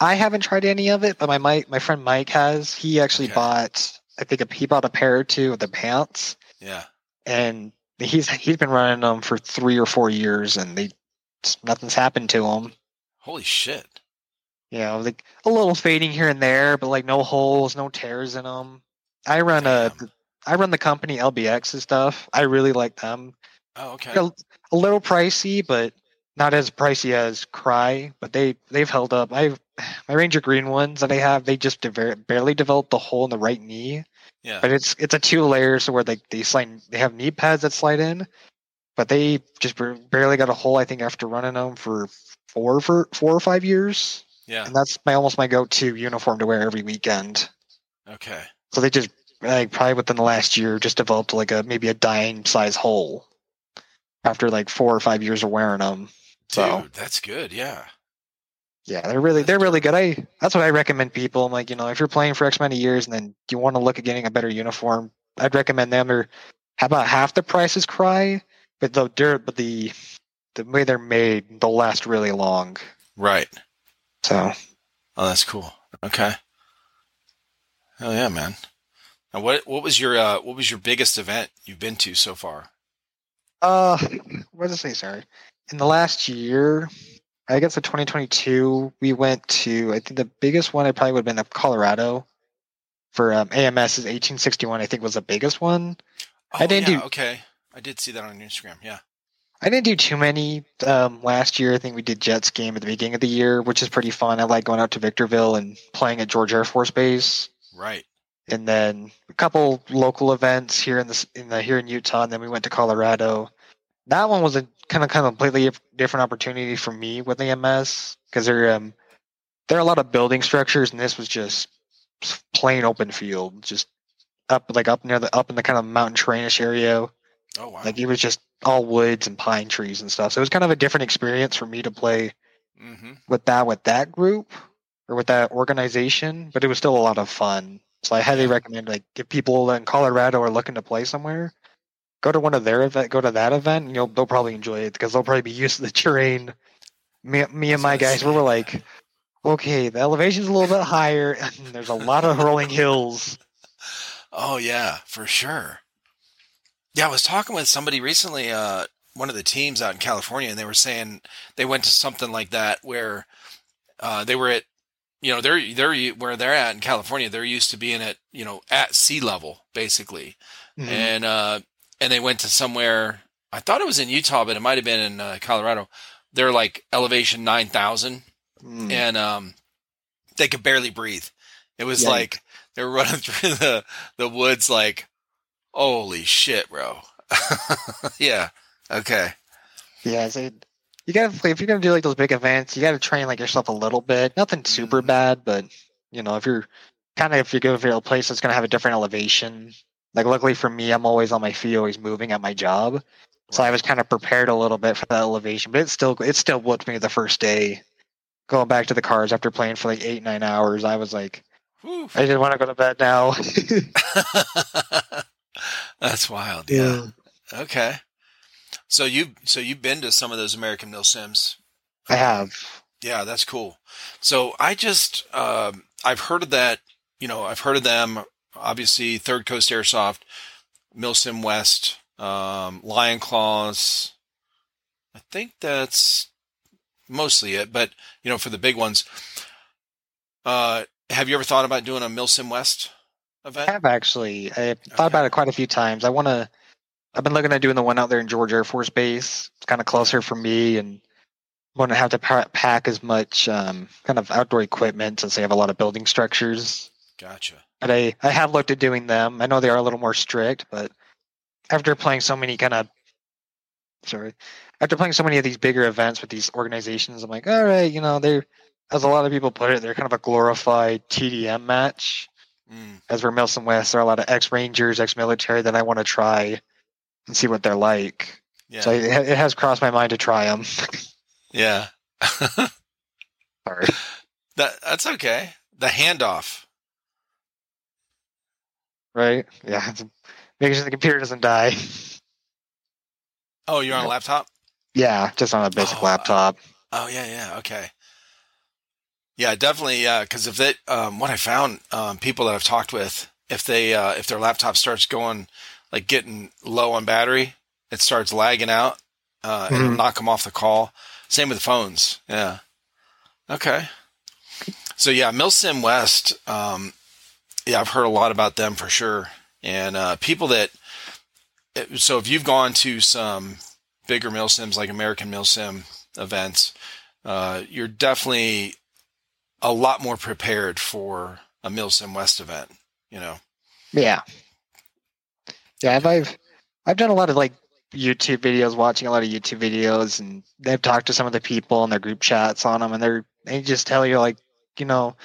Speaker 2: I haven't tried any of it, but my Mike, my friend Mike has. He actually
Speaker 1: Okay.
Speaker 2: bought. I think a, he bought a pair or two of the pants,
Speaker 1: Yeah.
Speaker 2: and he's he's been running them for three or four years, and they nothing's happened to him.
Speaker 1: Holy shit.
Speaker 2: You know, like a little fading here and there, but like no holes, no tears in them. I run a,
Speaker 1: Damn.
Speaker 2: I run the company LBX and stuff. I really like them.
Speaker 1: Oh, okay.
Speaker 2: They're a little pricey, but not as pricey as Crye. But they they've held up. I (sighs) my Ranger Green ones that I have, they just de- barely developed the hole in the right knee.
Speaker 1: Yeah.
Speaker 2: But it's it's a two layer, so where they they slide they have knee pads that slide in, but they just barely got a hole. I think after running them for four for four or five years
Speaker 1: Yeah.
Speaker 2: and that's my almost my go-to uniform to wear every weekend.
Speaker 1: Okay.
Speaker 2: So they just like probably within the last year just developed like a maybe a dime size hole. after like four or five years of wearing them. So
Speaker 1: Dude, that's good. Yeah.
Speaker 2: Yeah, they're really they're really good. I that's what I recommend people. I'm like, you know, if you're playing for X amount of years and then you want to look at getting a better uniform, I'd recommend them. They're how about half the price is Crye, but the dur- but the the way they're made, they'll last really long.
Speaker 1: Right.
Speaker 2: So
Speaker 1: Oh, that's cool. Okay. Hell yeah, man. Now, what what was your uh, what was your biggest event you've been to so far?
Speaker 2: Uh, what did I say? Sorry. In the last year, I guess in 2022, we went to, I think the biggest one I probably would have been up Colorado for um, AMS's 1861, I think was the biggest one.
Speaker 1: Oh,
Speaker 2: I didn't
Speaker 1: yeah,
Speaker 2: do-
Speaker 1: Okay, I did see that on Instagram. Yeah.
Speaker 2: I didn't do too many um, last year. I think we did Jets game at the beginning of the year, which is pretty fun. I like going out to Victorville and playing at George Air Force Base.
Speaker 1: Right.
Speaker 2: and then a couple local events here in the in the here in Utah, and then we went to Colorado. That one was a kind of kind of completely different opportunity for me with AMS because there um there are a lot of building structures, and this was just plain open field, just up like up near the up in the kind of mountain terrainish area.
Speaker 1: Oh wow.
Speaker 2: Like it was just all woods and pine trees and stuff. So it was kind of a different experience for me to play
Speaker 1: mm-hmm.
Speaker 2: with that with that group or with that organization, but it was still a lot of fun. So I highly recommend like if people in Colorado are looking to play somewhere, go to one of their event, go to that event, and you'll they'll probably enjoy it because they'll probably be (laughs) used to the terrain. Me, me and my
Speaker 1: That's what I
Speaker 2: guys, we were like, okay, the elevation's a little bit higher, (laughs) and there's a lot of rolling hills.
Speaker 1: Oh yeah, for sure. Yeah, I was talking with somebody recently, uh, one of the teams out in California, and they were saying they went to something like that where uh, they were at, you know, they're they're where they're at in California. They're used to being at, you know, at sea level basically,
Speaker 2: Mhm.
Speaker 1: and uh, and they went to somewhere. I thought it was in Utah, but it might have been in uh, Colorado. They're like elevation nine thousand,
Speaker 2: Mm.
Speaker 1: and um, they could barely breathe. It was
Speaker 2: Yeah.
Speaker 1: like they were (laughs) running through the the woods, like, holy shit, bro. (laughs) yeah. Okay.
Speaker 2: Yeah, so you gotta if you're gonna do like those big events. You gotta train like yourself a little bit. Nothing super
Speaker 1: Mhm.
Speaker 2: bad, but you know if you're kind of if you go to a place that's gonna have a different elevation. Like luckily for me, I'm always on my feet, always moving at my job, so I was kind of prepared a little bit for that elevation. But it still it still whooped me the first day. Going back to the cars after playing for like eight nine hours, I was like,
Speaker 1: Whew.
Speaker 2: I didn't want to go to bed now. (laughs)
Speaker 1: That's wild. Yeah. Okay. So you so you've been to some of those American Mill Sims.
Speaker 2: I have.
Speaker 1: Yeah, that's cool. So I just um, I've heard of that. You know, I've heard of them. Obviously, Third Coast Airsoft, Milsim West, um, Lion Claws. I think that's mostly it. But you know, for the big ones, uh, have you ever thought about doing a Milsim West event?
Speaker 2: I have actually. I thought
Speaker 1: Okay.
Speaker 2: about it quite a few times. I want to. I've been looking at doing the one out there in George Air Force Base. It's kind of closer for me, and wouldn't have to pack as much um, kind of outdoor equipment since they have a lot of building structures.
Speaker 1: Gotcha.
Speaker 2: But I, I have looked at doing them. I know they are a little more strict, but after playing so many kind of, sorry, after playing so many of these bigger events with these organizations, I'm like, all right, you know, they're as a lot of people put it, they're kind of a glorified TDM match
Speaker 1: Mm,
Speaker 2: as for Milsim West, there are a lot of ex Rangers, ex military that I want to try and see what they're like.
Speaker 1: yeah.
Speaker 2: So it, it has crossed my mind to try them.
Speaker 1: yeah. (laughs)
Speaker 2: Sorry.
Speaker 1: that that's okay. The handoff.
Speaker 2: Right? Yeah. Making sure the computer doesn't die.
Speaker 1: Oh, you're on a laptop.
Speaker 2: Yeah, just on a basic
Speaker 1: Oh,
Speaker 2: laptop.
Speaker 1: Oh yeah, yeah, okay. Yeah, definitely. Yeah, because if that, um, what I found, um, people that I've talked with, if they, uh, if their laptop starts going, like getting low on battery, it starts lagging out, uh, and it'll
Speaker 2: Mhm.
Speaker 1: knock them off the call. Same with the phones. Yeah. Okay. So yeah, Milsim West. Um, yeah, I've heard a lot about them for sure, and uh, people that. So if you've gone to some bigger milsims like American Milsim events, uh, you're definitely a lot more prepared for a Milsim West event. You know.
Speaker 2: Yeah. Yeah, I've, I've I've done a lot of like YouTube videos, watching a lot of YouTube videos, and they've talked to some of the people in their group chats on them, and they're they just tell you like, you know,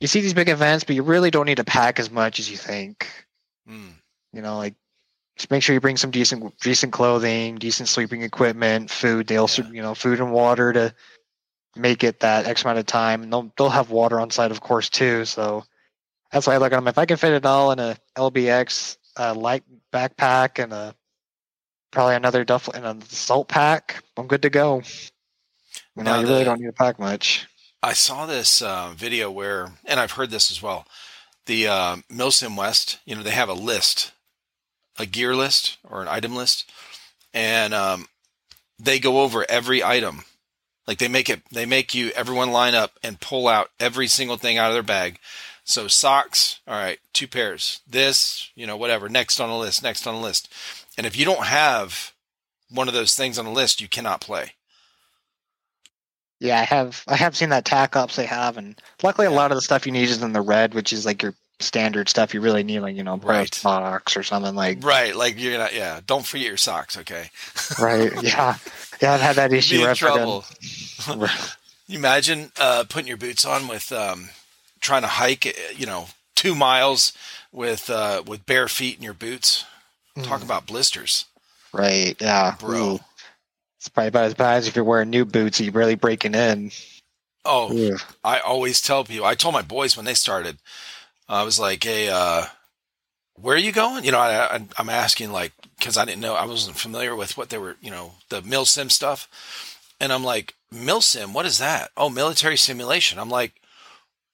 Speaker 2: you see these big events, but you really don't need to pack as much as you think.
Speaker 1: Mm,
Speaker 2: You know, like just make sure you bring some decent decent clothing, decent sleeping equipment, food. They also you know food and water to make it that X amount of time. And they'll they'll have water on site, of course, too. So that's why I look at them. If I can fit it all in a LBX uh, light backpack and a probably another duffel and a salt pack, I'm good to go. You know,
Speaker 1: Now
Speaker 2: you really don't need to pack much.
Speaker 1: I saw this uh, video where, and I've heard this as well. The uh, Milsim West, you know, they have a list, a gear list or an item list, and um, they go over every item. Like they make it, they make you everyone line up and pull out every single thing out of their bag. So socks, all right, two pairs. This, you know, whatever. Next on the list. Next on the list. And if you don't have one of those things on the list, you cannot play.
Speaker 2: Yeah, I have I have seen that TACSOP they have, and luckily a lot of the stuff you need is in the red, which is like your standard stuff. You really need like you know
Speaker 1: Right.
Speaker 2: socks or something like.
Speaker 1: Right, like you're not. Yeah, don't forget your socks. Okay.
Speaker 2: Right. (laughs) Yeah. Yeah, I've had that
Speaker 1: Be
Speaker 2: issue.
Speaker 1: in
Speaker 2: where I forgot-
Speaker 1: trouble. (laughs) You (laughs) imagine uh, putting your boots on with um, trying to hike, uh, you know, two miles with uh, with bare feet in your boots. Talk about blisters,
Speaker 2: Right. Yeah.
Speaker 1: bro.
Speaker 2: Ooh. It's probably about as bad as if you're wearing new boots. and You're barely breaking in.
Speaker 1: Oh,
Speaker 2: Ooh.
Speaker 1: I always tell people. I told my boys when they started. I was like, "Hey, uh, where are you going?" You know, I, I, I'm asking like because I didn't know. I wasn't familiar with what they were. You know, the mil sim stuff, and I'm like, "Mil sim, what is that?" Oh, military simulation. I'm like,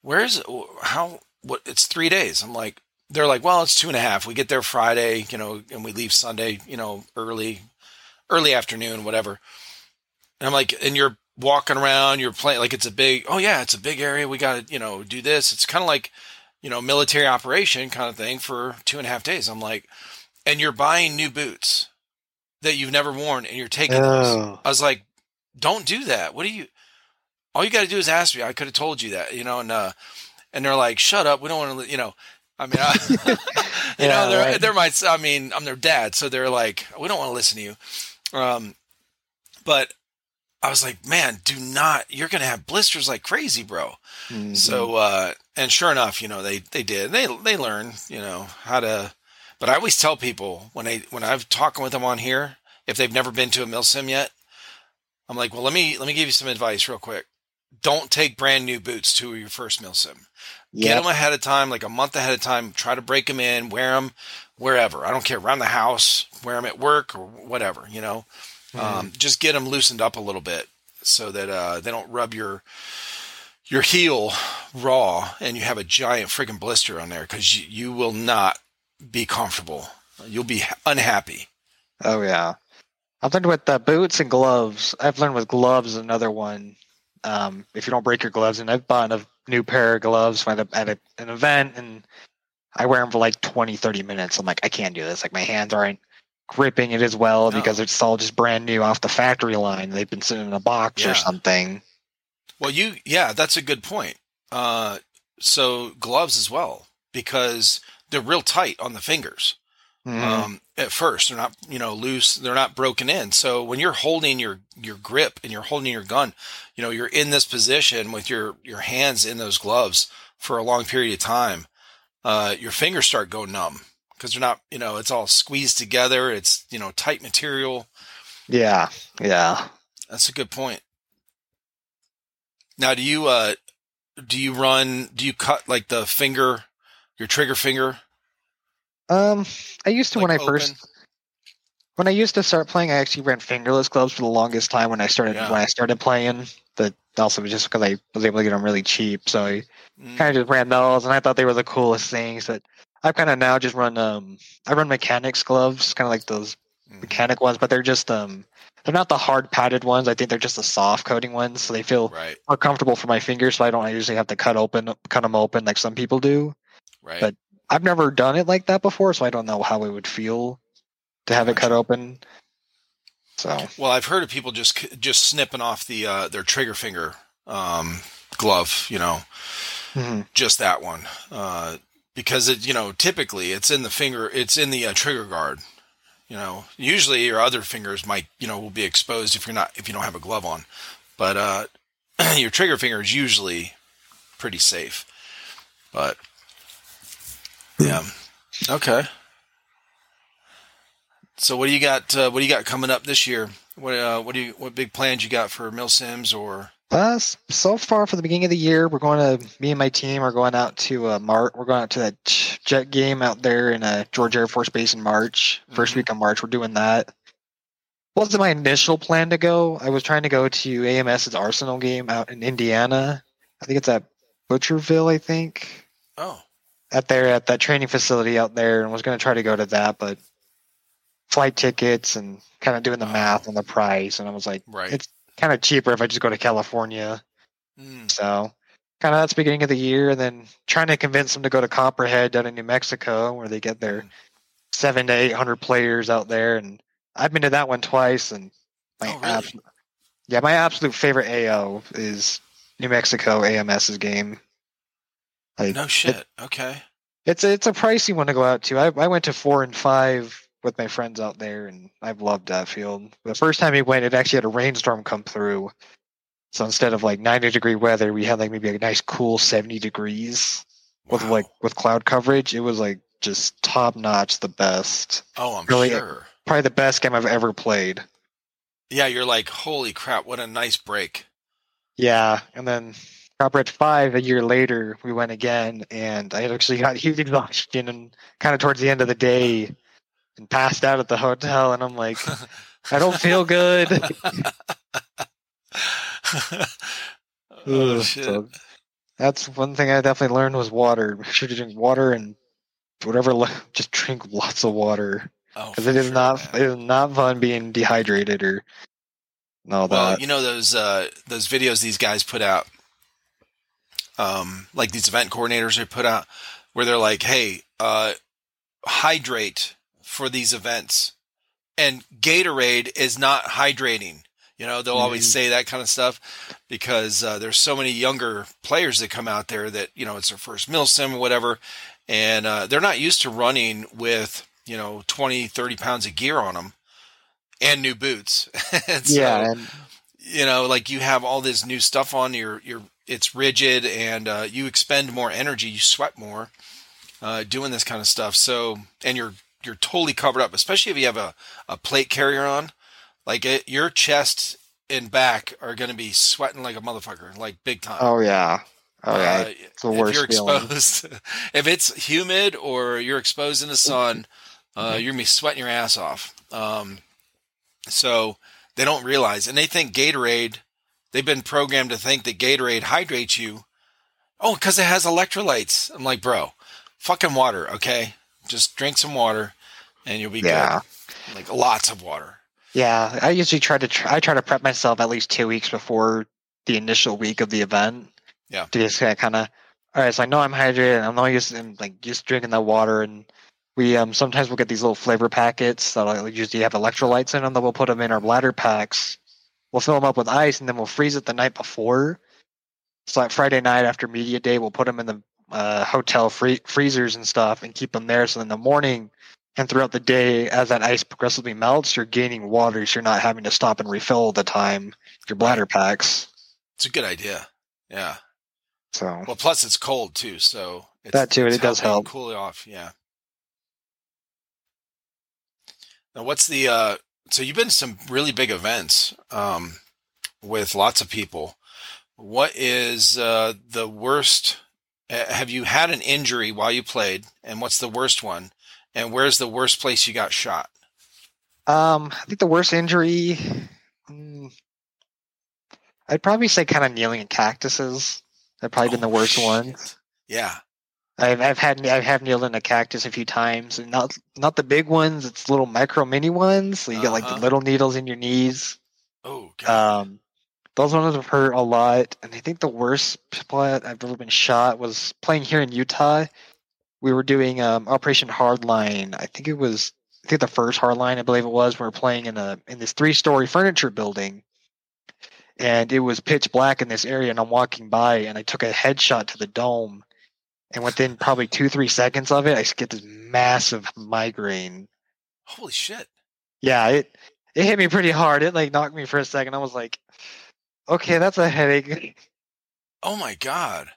Speaker 1: "Where's it? how? What? It's three days." I'm like, they're like, "Well, it's two and a half. We get there Friday, you know, and we leave Sunday, you know, early, early afternoon, whatever." And I'm like, and you're walking around, you're playing like it's a big, oh yeah, it's a big area. We got to, you know, do this. It's kind of like, you know, military operation kind of thing for two and a half days. I'm like, and you're buying new boots that you've never worn and you're taking those.
Speaker 2: Oh.
Speaker 1: I was like, don't do that. What do you, all you got to do is ask me. I could have told you that, you know, and, uh, and they're like, shut up. We don't want to, you know, I mean, I, (laughs) you
Speaker 2: Yeah,
Speaker 1: know, they're,
Speaker 2: right.
Speaker 1: they're my, I mean, I'm their dad. So they're like, we don't want to listen to you. Um, but I was like, man, do not, you're going to have blisters like crazy, bro.
Speaker 2: Mhm.
Speaker 1: So, uh, and sure enough, you know, they, they did, they, they learn, you know, how to, but I always tell people when they, when I've talking with them on here, if they've never been to a mill sim yet, I'm like, well, let me, let me give you some advice real quick. Don't take brand new boots to your first mill sim. Get them ahead of time, like a month ahead of time. Try to break them in, wear them wherever. I don't care, around the house, wear them at work or whatever, you know. Um, just get them loosened up a little bit so that uh, they don't rub your your heel raw and you have a giant freaking blister on there because you, you will not be comfortable. You'll be unhappy.
Speaker 2: Oh yeah, I've learned with uh, boots and gloves. I've learned with gloves another one. Um, if you don't break your gloves, and I've bought a new pair of gloves at, a, at a, an event, and I wear them for like 20, 30 minutes. I'm like, I can't do this. Like my hands aren't gripping it as well
Speaker 1: No.
Speaker 2: because it's all just brand new off the factory line. They've been sitting in a box
Speaker 1: Yeah.
Speaker 2: or something.
Speaker 1: Well, you, yeah, that's a good point. Uh, so gloves as well because they're real tight on the fingers.
Speaker 2: Mhm.
Speaker 1: um, at first. They're not, you know, loose. They're not broken in. So when you're holding your your grip and you're holding your gun, you know, you're in this position with your your hands in those gloves for a long period of time. Uh, your fingers start going numb because they're not, you know, it's all squeezed together. It's you know tight material.
Speaker 2: yeah, yeah.
Speaker 1: That's a good point. Now, do you uh, do you run? Do you cut like the finger, your trigger finger?
Speaker 2: Um, I used to
Speaker 1: like,
Speaker 2: when I first when I used to start playing, I actually ran fingerless gloves for the longest time when I started
Speaker 1: Yeah.
Speaker 2: when I started playing. That also just because I was able to get them really cheap, so I
Speaker 1: Mm,
Speaker 2: kind of just ran those, and I thought they were the coolest things. But I've kind of now just run um I run mechanics gloves, kind of like those
Speaker 1: mhm.
Speaker 2: mechanic ones, but they're just um they're not the hard padded ones. I think they're just the soft coating ones, so they feel
Speaker 1: Right,
Speaker 2: more comfortable for my fingers. So I don't usually have to cut open cut them open like some people do.
Speaker 1: right.
Speaker 2: But- I've never done it like that before, so I don't know how it would feel to have it cut open. So
Speaker 1: Well, I've heard of people just just snipping off the uh, their trigger finger um, glove, you know,
Speaker 2: mhm.
Speaker 1: just that one, uh, because it, you know, typically it's in the finger, it's in the uh, trigger guard. You know, usually your other fingers might, you know, will be exposed if you're not if you don't have a glove on, but uh, (clears throat) your trigger finger is usually pretty safe. But yeah, okay. So what do you got? Uh, what do you got coming up this year? What uh, what do you what big plans you got for Mill Sims or?
Speaker 2: Uh, so far for the beginning of the year, we're going to me and my team are going out to uh, Mart. We're going out to that jet game out there in uh, George Air Force Base in March. 1st
Speaker 1: Mhm.
Speaker 2: week of March, we're doing that. Wasn't my initial plan to go. I was trying to go to AMS's Arsenal game out in Indiana. I think it's at Butlerville. I think
Speaker 1: Oh,
Speaker 2: at there at that training facility out there, and was going to try to go to that, but flight tickets and kind of doing the
Speaker 1: Oh.
Speaker 2: math on the price, and I was like,
Speaker 1: right.
Speaker 2: It's- kind of cheaper if I just go to California.
Speaker 1: Mm,
Speaker 2: So kind of that's beginning of the year, and then trying to convince them to go to Copperhead down in New Mexico, where they get their
Speaker 1: mm.
Speaker 2: seven to eight hundred players out there. And I've been to that one twice, and my
Speaker 1: Oh, really?
Speaker 2: yeah, my absolute favorite AO is New Mexico AMS's game. Like,
Speaker 1: No shit. Okay.
Speaker 2: It's it's a pricey one to go out to. I I went to four and five with my friends out there, and I've loved that field. The first time we went, it actually had a rainstorm come through. So instead of like 90 degree weather, we had like maybe a nice cool 70 degrees with like with cloud coverage. It was like just top notch, the best.
Speaker 1: Oh, I'm
Speaker 2: really- uh,
Speaker 1: sure.
Speaker 2: Probably the best game I've ever played.
Speaker 1: Yeah, you're like, holy crap! What a nice break.
Speaker 2: Yeah, and then Copperhead Five a year later, we went again, and I actually got huge exhaustion, and kind of towards the end of the day, and passed out at the hotel, and I'm like, I don't feel (laughs) good. (laughs)
Speaker 1: oh shit.
Speaker 2: so that's one thing I definitely learned was water. Make sure to drink water and whatever. Just drink lots of water
Speaker 1: Oh,
Speaker 2: because
Speaker 1: for
Speaker 2: it is
Speaker 1: sure,
Speaker 2: not
Speaker 1: man.
Speaker 2: it is not fun being dehydrated or all
Speaker 1: Well,
Speaker 2: that.
Speaker 1: you know those uh, those videos these guys put out, um, like these event coordinators they put out, where they're like, "Hey, uh, hydrate for these events," and Gatorade is not hydrating. You know, they'll always
Speaker 2: Mhm.
Speaker 1: say that kind of stuff because uh, there's so many younger players that come out there that you know it's their first mil sim or whatever, and uh, they're not used to running with you know 20, 30 pounds of gear on them and new boots. (laughs) And so,
Speaker 2: yeah, and
Speaker 1: you know, like you have all this new stuff on your your it's rigid and uh, you expend more energy, you sweat more uh, doing this kind of stuff. So and you're you're totally covered up, especially if you have a, a plate carrier on. Like it, your chest and back are going to be sweating like a motherfucker, like big time.
Speaker 2: oh yeah, oh yeah,
Speaker 1: Uh,
Speaker 2: it's the
Speaker 1: if
Speaker 2: worst
Speaker 1: you're exposed, (laughs) if it's humid or you're exposed in the sun, uh, you're gonna be sweating your ass off. Um, so they don't realize, and they think Gatorade. They've been programmed to think that Gatorade hydrates you. Oh, because it has electrolytes. I'm like, bro, fucking water, okay? Just drink some water, and you'll be
Speaker 2: Yeah.
Speaker 1: good. Like lots of water.
Speaker 2: Yeah, I usually try to I try to prep myself at least two weeks before the initial week of the event.
Speaker 1: Yeah.
Speaker 2: To just kind of, all right, so I know I'm hydrated. I'm not used I'm like just drinking that water, and we um sometimes we'll get these little flavor packets that like, usually have electrolytes in them that we'll put them in our bladder packs. We'll fill them up with ice, and then we'll freeze it the night before. So like Friday night after media day, we'll put them in the uh, hotel free- freezers and stuff, and keep them there. So in the morning, and throughout the day, as that ice progressively melts, you're gaining water, so you're not having to stop and refill all the time your bladder packs.
Speaker 1: It's a good idea. Yeah.
Speaker 2: So
Speaker 1: Well, plus it's cold too, so it's,
Speaker 2: That too, it does help.
Speaker 1: cool it off. Yeah. Now, what's the? uh So you've been to some really big events um, with lots of people. What is uh, the worst? Uh, Have you had an injury while you played, and what's the worst one? And where's the worst place you got shot?
Speaker 2: um, I think the worst injury, mm, I'd probably say kind of kneeling in cactuses. That probably been the
Speaker 1: Oh,
Speaker 2: worst
Speaker 1: shit.
Speaker 2: one.
Speaker 1: Yeah.
Speaker 2: I've I've had I have kneeled in a cactus a few times, and not not the big ones. It's little micro mini ones. So you get like
Speaker 1: Uh-huh.
Speaker 2: the little needles in your knees.
Speaker 1: Oh God.
Speaker 2: Um, those ones have hurt a lot, and I think the worst spot I've ever been shot was playing here in Utah. We were doing um, Operation Hardline. I think it was, I think the first Hardline, I believe it was. We were playing in a in this three story furniture building, and it was pitch black in this area. And I'm walking by, and I took a headshot to the dome, and within probably two three seconds of it, I get this massive migraine.
Speaker 1: Holy shit.
Speaker 2: Yeah, it it hit me pretty hard. It like knocked me for a second. I was like, okay, that's a headache.
Speaker 1: Oh my God.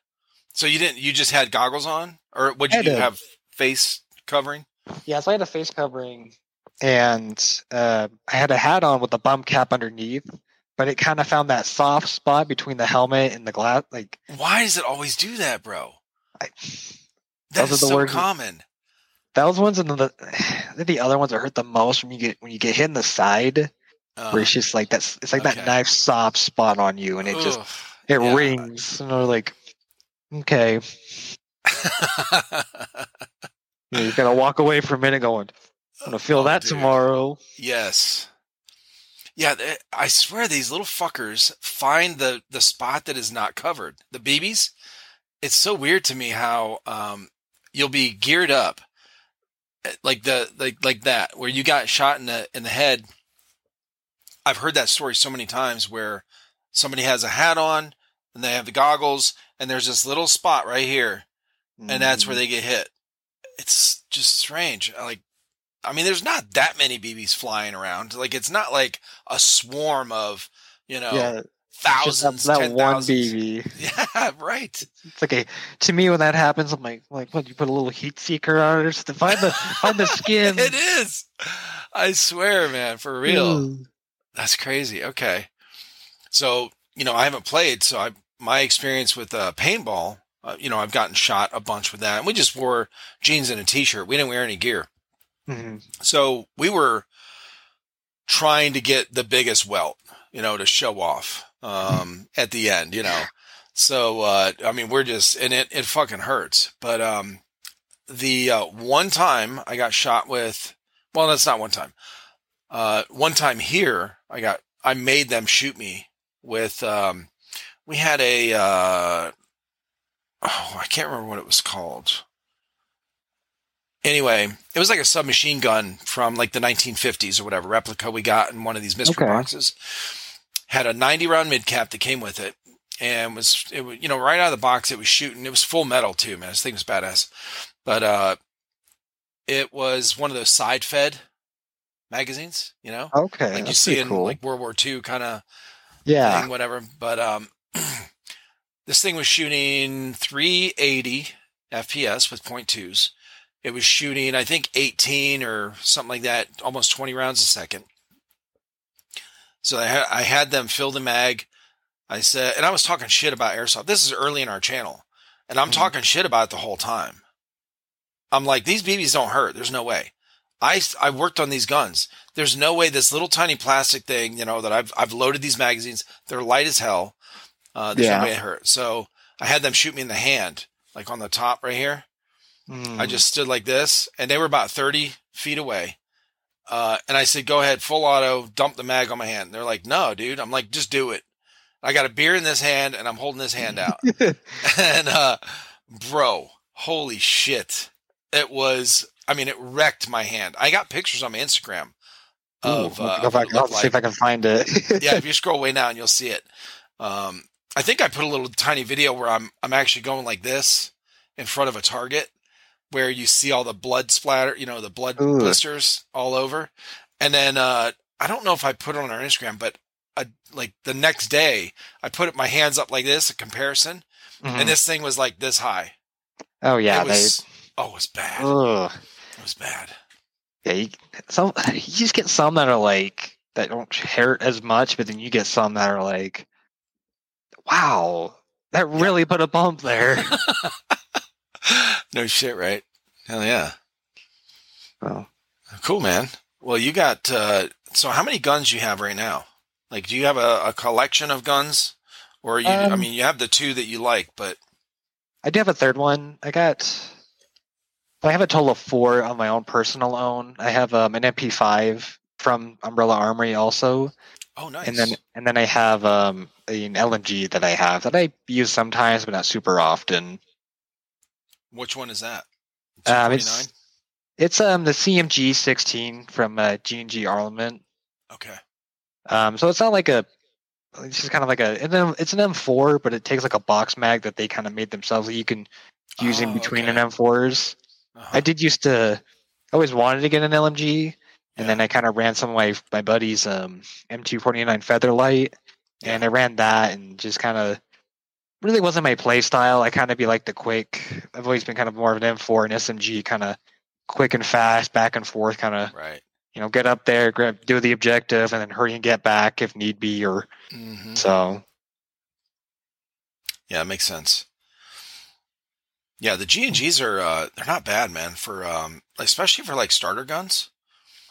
Speaker 1: So you didn't? You just had goggles on, or would you do have face covering?
Speaker 2: Yeah, so I had a face covering and uh, I had a hat on with a bump cap underneath, but it kind of found that soft spot between the helmet and the glass. Like
Speaker 1: Why does it always do that, bro?
Speaker 2: I,
Speaker 1: That
Speaker 2: Those
Speaker 1: is
Speaker 2: are the
Speaker 1: so
Speaker 2: words-
Speaker 1: common.
Speaker 2: those ones and the (sighs) the other ones that hurt the most when you get when you get hit in the side,
Speaker 1: Uh,
Speaker 2: where it's just like that's it's like
Speaker 1: okay.
Speaker 2: that knife soft spot on you, and it just
Speaker 1: ugh,
Speaker 2: it
Speaker 1: yeah.
Speaker 2: rings, and we're like, okay, (laughs) you, know, you gotta walk away for a minute, going, I'm gonna feel
Speaker 1: Oh,
Speaker 2: that
Speaker 1: dude.
Speaker 2: tomorrow.
Speaker 1: Yes. Yeah, I swear these little fuckers find the the spot that is not covered. The BBs. It's so weird to me how um you'll be geared up eh, like the like like that where you got shot in the in the head. I've heard that story so many times where somebody has a hat on and they have the goggles and there's this little spot right here and that's where mm. they get hit. It's just strange. Uh, like, I mean, there's not that many BBs flying around. Like, it's not like a swarm of, you know,
Speaker 2: yeah,
Speaker 1: thousands,
Speaker 2: that, that one
Speaker 1: thousands.
Speaker 2: BB. (laughs)
Speaker 1: Yeah, right.
Speaker 2: It's like a to me when that happens, I'm like, like what? You put a little heat seeker on it or something? Find the find the (laughs) skin.
Speaker 1: it is. I swear, man, for real.
Speaker 2: Ooh.
Speaker 1: That's crazy. Okay. So, you know, I haven't played, so I my experience with uh, paintball, uh, you know, I've gotten shot a bunch with that. And we just wore jeans and a t-shirt. We didn't wear any gear.
Speaker 2: Mhm.
Speaker 1: So we were trying to get the biggest welt, you know, to show off um, (laughs) at the end, you know. So uh, I mean, we're just and it it fucking hurts. But um, the uh, one time I got shot with, well, that's not one time. Uh, one time here, I got I made them shoot me with. Um, we had a uh, oh, I can't remember what it was called anyway, it was like a submachine gun from like the 1950s or whatever replica we got in one of these mystery
Speaker 2: Okay.
Speaker 1: boxes. Had a 90 round mid cap that came with it, and was it was you know right out of the box it was shooting. It was full metal too, man. This thing was badass, but uh, it was one of those side fed magazines, you know,
Speaker 2: Okay,
Speaker 1: like you see in
Speaker 2: cool.
Speaker 1: like World War II kind of
Speaker 2: yeah,
Speaker 1: thing, whatever. But um, (clears throat) this thing was shooting 380 FPS with point twos. It was shooting, I think, 18 or something like that, almost 20 rounds a second. So I, ha- I had them fill the mag. I said, and I was talking shit about airsoft. This is early in our channel, and I'm
Speaker 2: Mhm.
Speaker 1: talking shit about it the whole time. I'm like, these BBs don't hurt. There's no way. I, I worked on these guns. There's no way this little tiny plastic thing, you know, that I've I've loaded these magazines. They're light as hell. Uh, there's
Speaker 2: Yeah.
Speaker 1: no way it hurt. So I had them shoot me in the hand, like on the top right here. I
Speaker 2: Mm.
Speaker 1: just stood like this, and they were about 30 feet away. Uh, and I said, "Go ahead, full auto, dump the mag on my hand." They're like, "No, dude." I'm like, "Just do it." I got a beer in this hand, and I'm holding this hand out. (laughs) (laughs) and uh, bro, holy shit! It was. I mean, it wrecked my hand. I got pictures on my Instagram of.
Speaker 2: Ooh,
Speaker 1: uh,
Speaker 2: go
Speaker 1: of what
Speaker 2: back,
Speaker 1: it
Speaker 2: I'll
Speaker 1: looked
Speaker 2: see if I can find it.
Speaker 1: yeah, if (laughs) you scroll way down, you'll see it. Um, I think I put a little tiny video where I'm I'm actually going like this in front of a target, where you see all the blood splatter, you know, the blood
Speaker 2: Ooh.
Speaker 1: blisters all over, and then uh, I don't know if I put it on our Instagram, but I, like the next day, I put my hands up like this, a comparison,
Speaker 2: Mhm.
Speaker 1: and this thing was like this high.
Speaker 2: oh yeah,
Speaker 1: it was, oh, it was bad.
Speaker 2: Ugh.
Speaker 1: Was bad.
Speaker 2: Yeah, you, some (laughs) you just get some that are like that don't hurt as much, but then you get some that are like, wow, that really put a bump there. (laughs)
Speaker 1: no shit, right? Hell yeah.
Speaker 2: Oh.
Speaker 1: Cool, man. Well, you got uh, so how many guns you have right now? Like, do you have a, a collection of guns, or you? I
Speaker 2: Um,
Speaker 1: mean, you have the two that you like, but
Speaker 2: I do have a third one. I got. I have a total of four on my own personal own. I have um, an MP5 from Umbrella Armory also,
Speaker 1: oh, nice.
Speaker 2: and then and then I have um, an LMG that I have that I use sometimes, but not super often.
Speaker 1: which one is that?
Speaker 2: Um, it's it's um the CMG 16 from uh, G&G Armament.
Speaker 1: okay.
Speaker 2: Um, so it's not like a, it's just kind of like a, it's an, it's an M4, but it takes like a box mag that they kind of made themselves that you can use in
Speaker 1: Oh,
Speaker 2: between
Speaker 1: okay.
Speaker 2: an M4s.
Speaker 1: Uh-huh.
Speaker 2: I did used to, I always wanted to get an LMG, and
Speaker 1: Yeah.
Speaker 2: then I kind of ran some of my my buddies' um M249 Featherlight, and I ran that and just kind of really wasn't my play style. I kind of be like the quick. I've always been kind of more of an M4 and SMG kind of quick and fast, back and forth kind of
Speaker 1: right.
Speaker 2: you know, get up there, grab, do the objective, and then hurry and get back if need be. Or
Speaker 1: hmm
Speaker 2: so.
Speaker 1: Yeah, it makes sense. Yeah, the G and Gs are uh, they're not bad, man. For um, especially for like starter guns.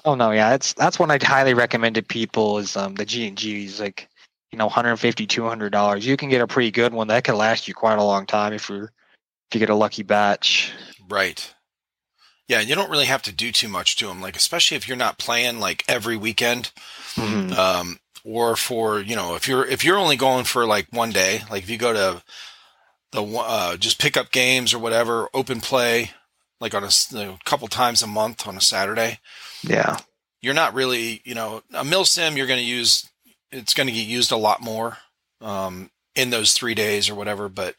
Speaker 2: Oh no, yeah, that's that's one I'd highly recommend to people is um the G and G's like you know 150 200 dollars. You can get a pretty good one that can last you quite a long time if you're if you get a lucky batch.
Speaker 1: Right. Yeah, and you don't really have to do too much to them. Like especially if you're not playing like every weekend,
Speaker 2: Mhm.
Speaker 1: um, or for you know if you're if you're only going for like one day, like if you go to the uh, just pick up games or whatever, open play, like on a, you know, couple times a month on a Saturday.
Speaker 2: Yeah,
Speaker 1: you're not really, you know, a mil sim you're going to use, it's going to get used a lot more um, in those three days or whatever. But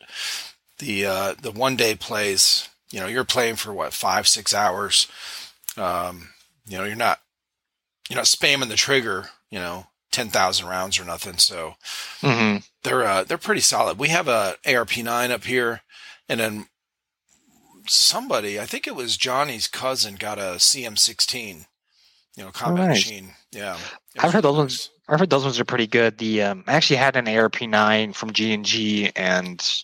Speaker 1: the uh, the one day plays, you know, you're playing for what five six hours. Um, you know, you're not you're not spamming the trigger, you know, ten thousand rounds or nothing. So
Speaker 2: hmm
Speaker 1: they're uh, they're pretty solid. We have a ARP nine up here, and then somebody, I think it was Johnny's cousin, got a CM sixteen. You know, combat
Speaker 2: nice.
Speaker 1: machine. Yeah,
Speaker 2: I've heard those ones. I've heard those ones are pretty good. The um, I actually had an ARP nine from G and G, and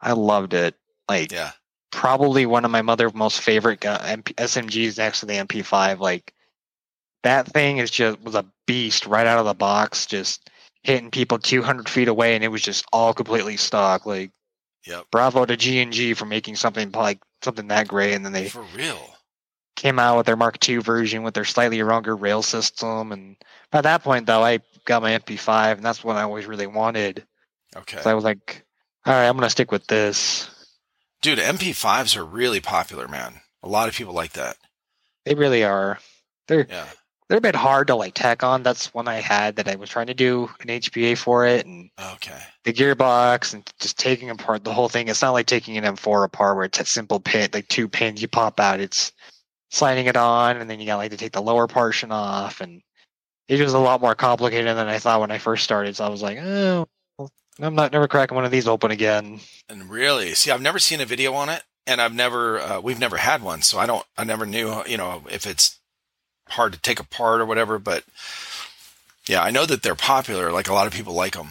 Speaker 2: I loved it. Like.
Speaker 1: Yeah,
Speaker 2: probably one of my mother's most favorite gun, MP, SMGs next to the MP5. Like that thing is just was a beast right out of the box, just hitting people 200 feet away, and it was just all completely stock. Like
Speaker 1: yep.
Speaker 2: bravo to G and G for making something like something that great, and then they
Speaker 1: For real.
Speaker 2: came out with their Mark II version with their slightly longer rail system. And by that point, though, I got my MP5, and that's what I always really wanted.
Speaker 1: Okay,
Speaker 2: So I was like, all right, I'm gonna stick with this.
Speaker 1: dude, MP5s are really popular, man. A lot of people like that.
Speaker 2: They really are. They're
Speaker 1: Yeah,
Speaker 2: they're a bit hard to like tack on. That's one I had that I was trying to do an HPA for it, and
Speaker 1: okay.
Speaker 2: the gearbox and just taking apart the whole thing. It's not like taking an M4 apart where it's a simple pin, like two pins you pop out. It's sliding it on, and then you got like to take the lower portion off, and it was a lot more complicated than I thought when I first started. So I was like, oh, well, I'm not never cracking one of these open again.
Speaker 1: And really, see, I've never seen a video on it, and I've never, uh, we've never had one, so I don't, I never knew, you know, if it's hard to take apart or whatever. But yeah, I know that they're popular. Like a lot of people like them.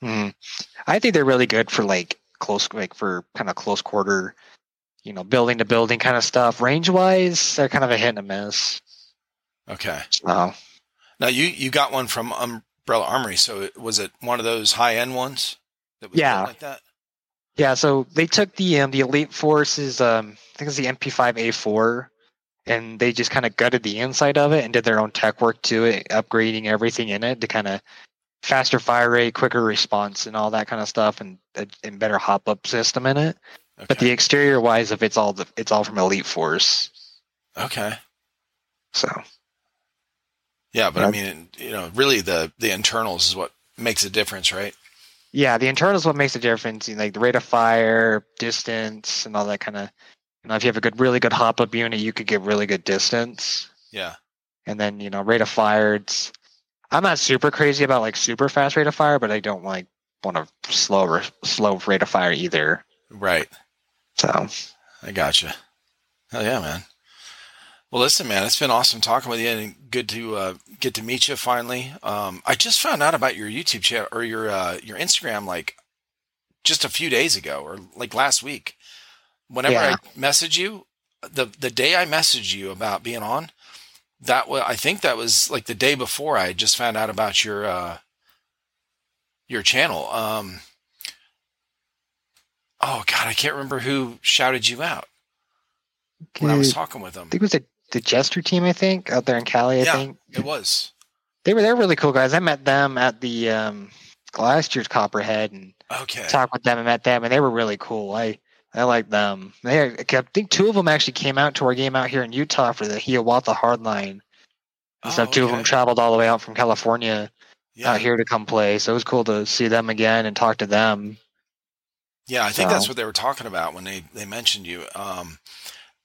Speaker 2: Hmm. I think they're really good for like close, like for kind of close quarter, you know, building to building kind of stuff. Range wise, they're kind of a hit and a miss.
Speaker 1: Okay.
Speaker 2: So
Speaker 1: Now you you got one from Umbrella Armory, so it, was it one of those high end ones that was
Speaker 2: Yeah.
Speaker 1: like that?
Speaker 2: Yeah, so they took the um, the Elite Forces, um, I think it's the MP5A4, and they just kind of gutted the inside of it and did their own tech work to it, upgrading everything in it to kind of faster fire rate, quicker response, and all that kind of stuff, and a- and better hop up system in it.
Speaker 1: Okay.
Speaker 2: But the exterior wise, if it's all the, it's all from Elite Force,
Speaker 1: okay.
Speaker 2: so
Speaker 1: Yeah, but I mean, you know, really the the internals is what makes a difference, right?
Speaker 2: yeah, the internals is what makes a difference. You know, like the rate of fire, distance, and all that kind of. You know, if you have a good, really good hop up unit, you could get really good distance.
Speaker 1: Yeah.
Speaker 2: and then you know rate of fire it's i'm not super crazy about like super fast rate of fire but i don't like want a slow slow rate of fire either
Speaker 1: Right.
Speaker 2: so
Speaker 1: I gotcha. Hell yeah, man. Well, listen, man, it's been awesome talking with you, and good to uh, get to meet you finally. Um, I just found out about your YouTube channel or your uh, your Instagram like just a few days ago, or like last week. Whenever
Speaker 2: Yeah.
Speaker 1: I message you, the the day I messaged you about being on, that was I think that was like the day before I just found out about your uh, your channel. Um, oh God, I can't remember who shouted you out when I was talking with them.
Speaker 2: I think it was the, the jester team i think out there in cali i
Speaker 1: Yeah.
Speaker 2: think
Speaker 1: It was
Speaker 2: they were they're really cool guys i met them at the um last year's copperhead and
Speaker 1: okay.
Speaker 2: talked with them and met them and they were really cool i I like them. They, I think two of them actually came out to our game out here in Utah for the Hiawatha Hardline.
Speaker 1: Oh,
Speaker 2: so two of them traveled all the way out from California
Speaker 1: Yeah,
Speaker 2: out here to come play. So it was cool to see them again and talk to them.
Speaker 1: yeah. I think that's what they were talking about when they they mentioned you. Um,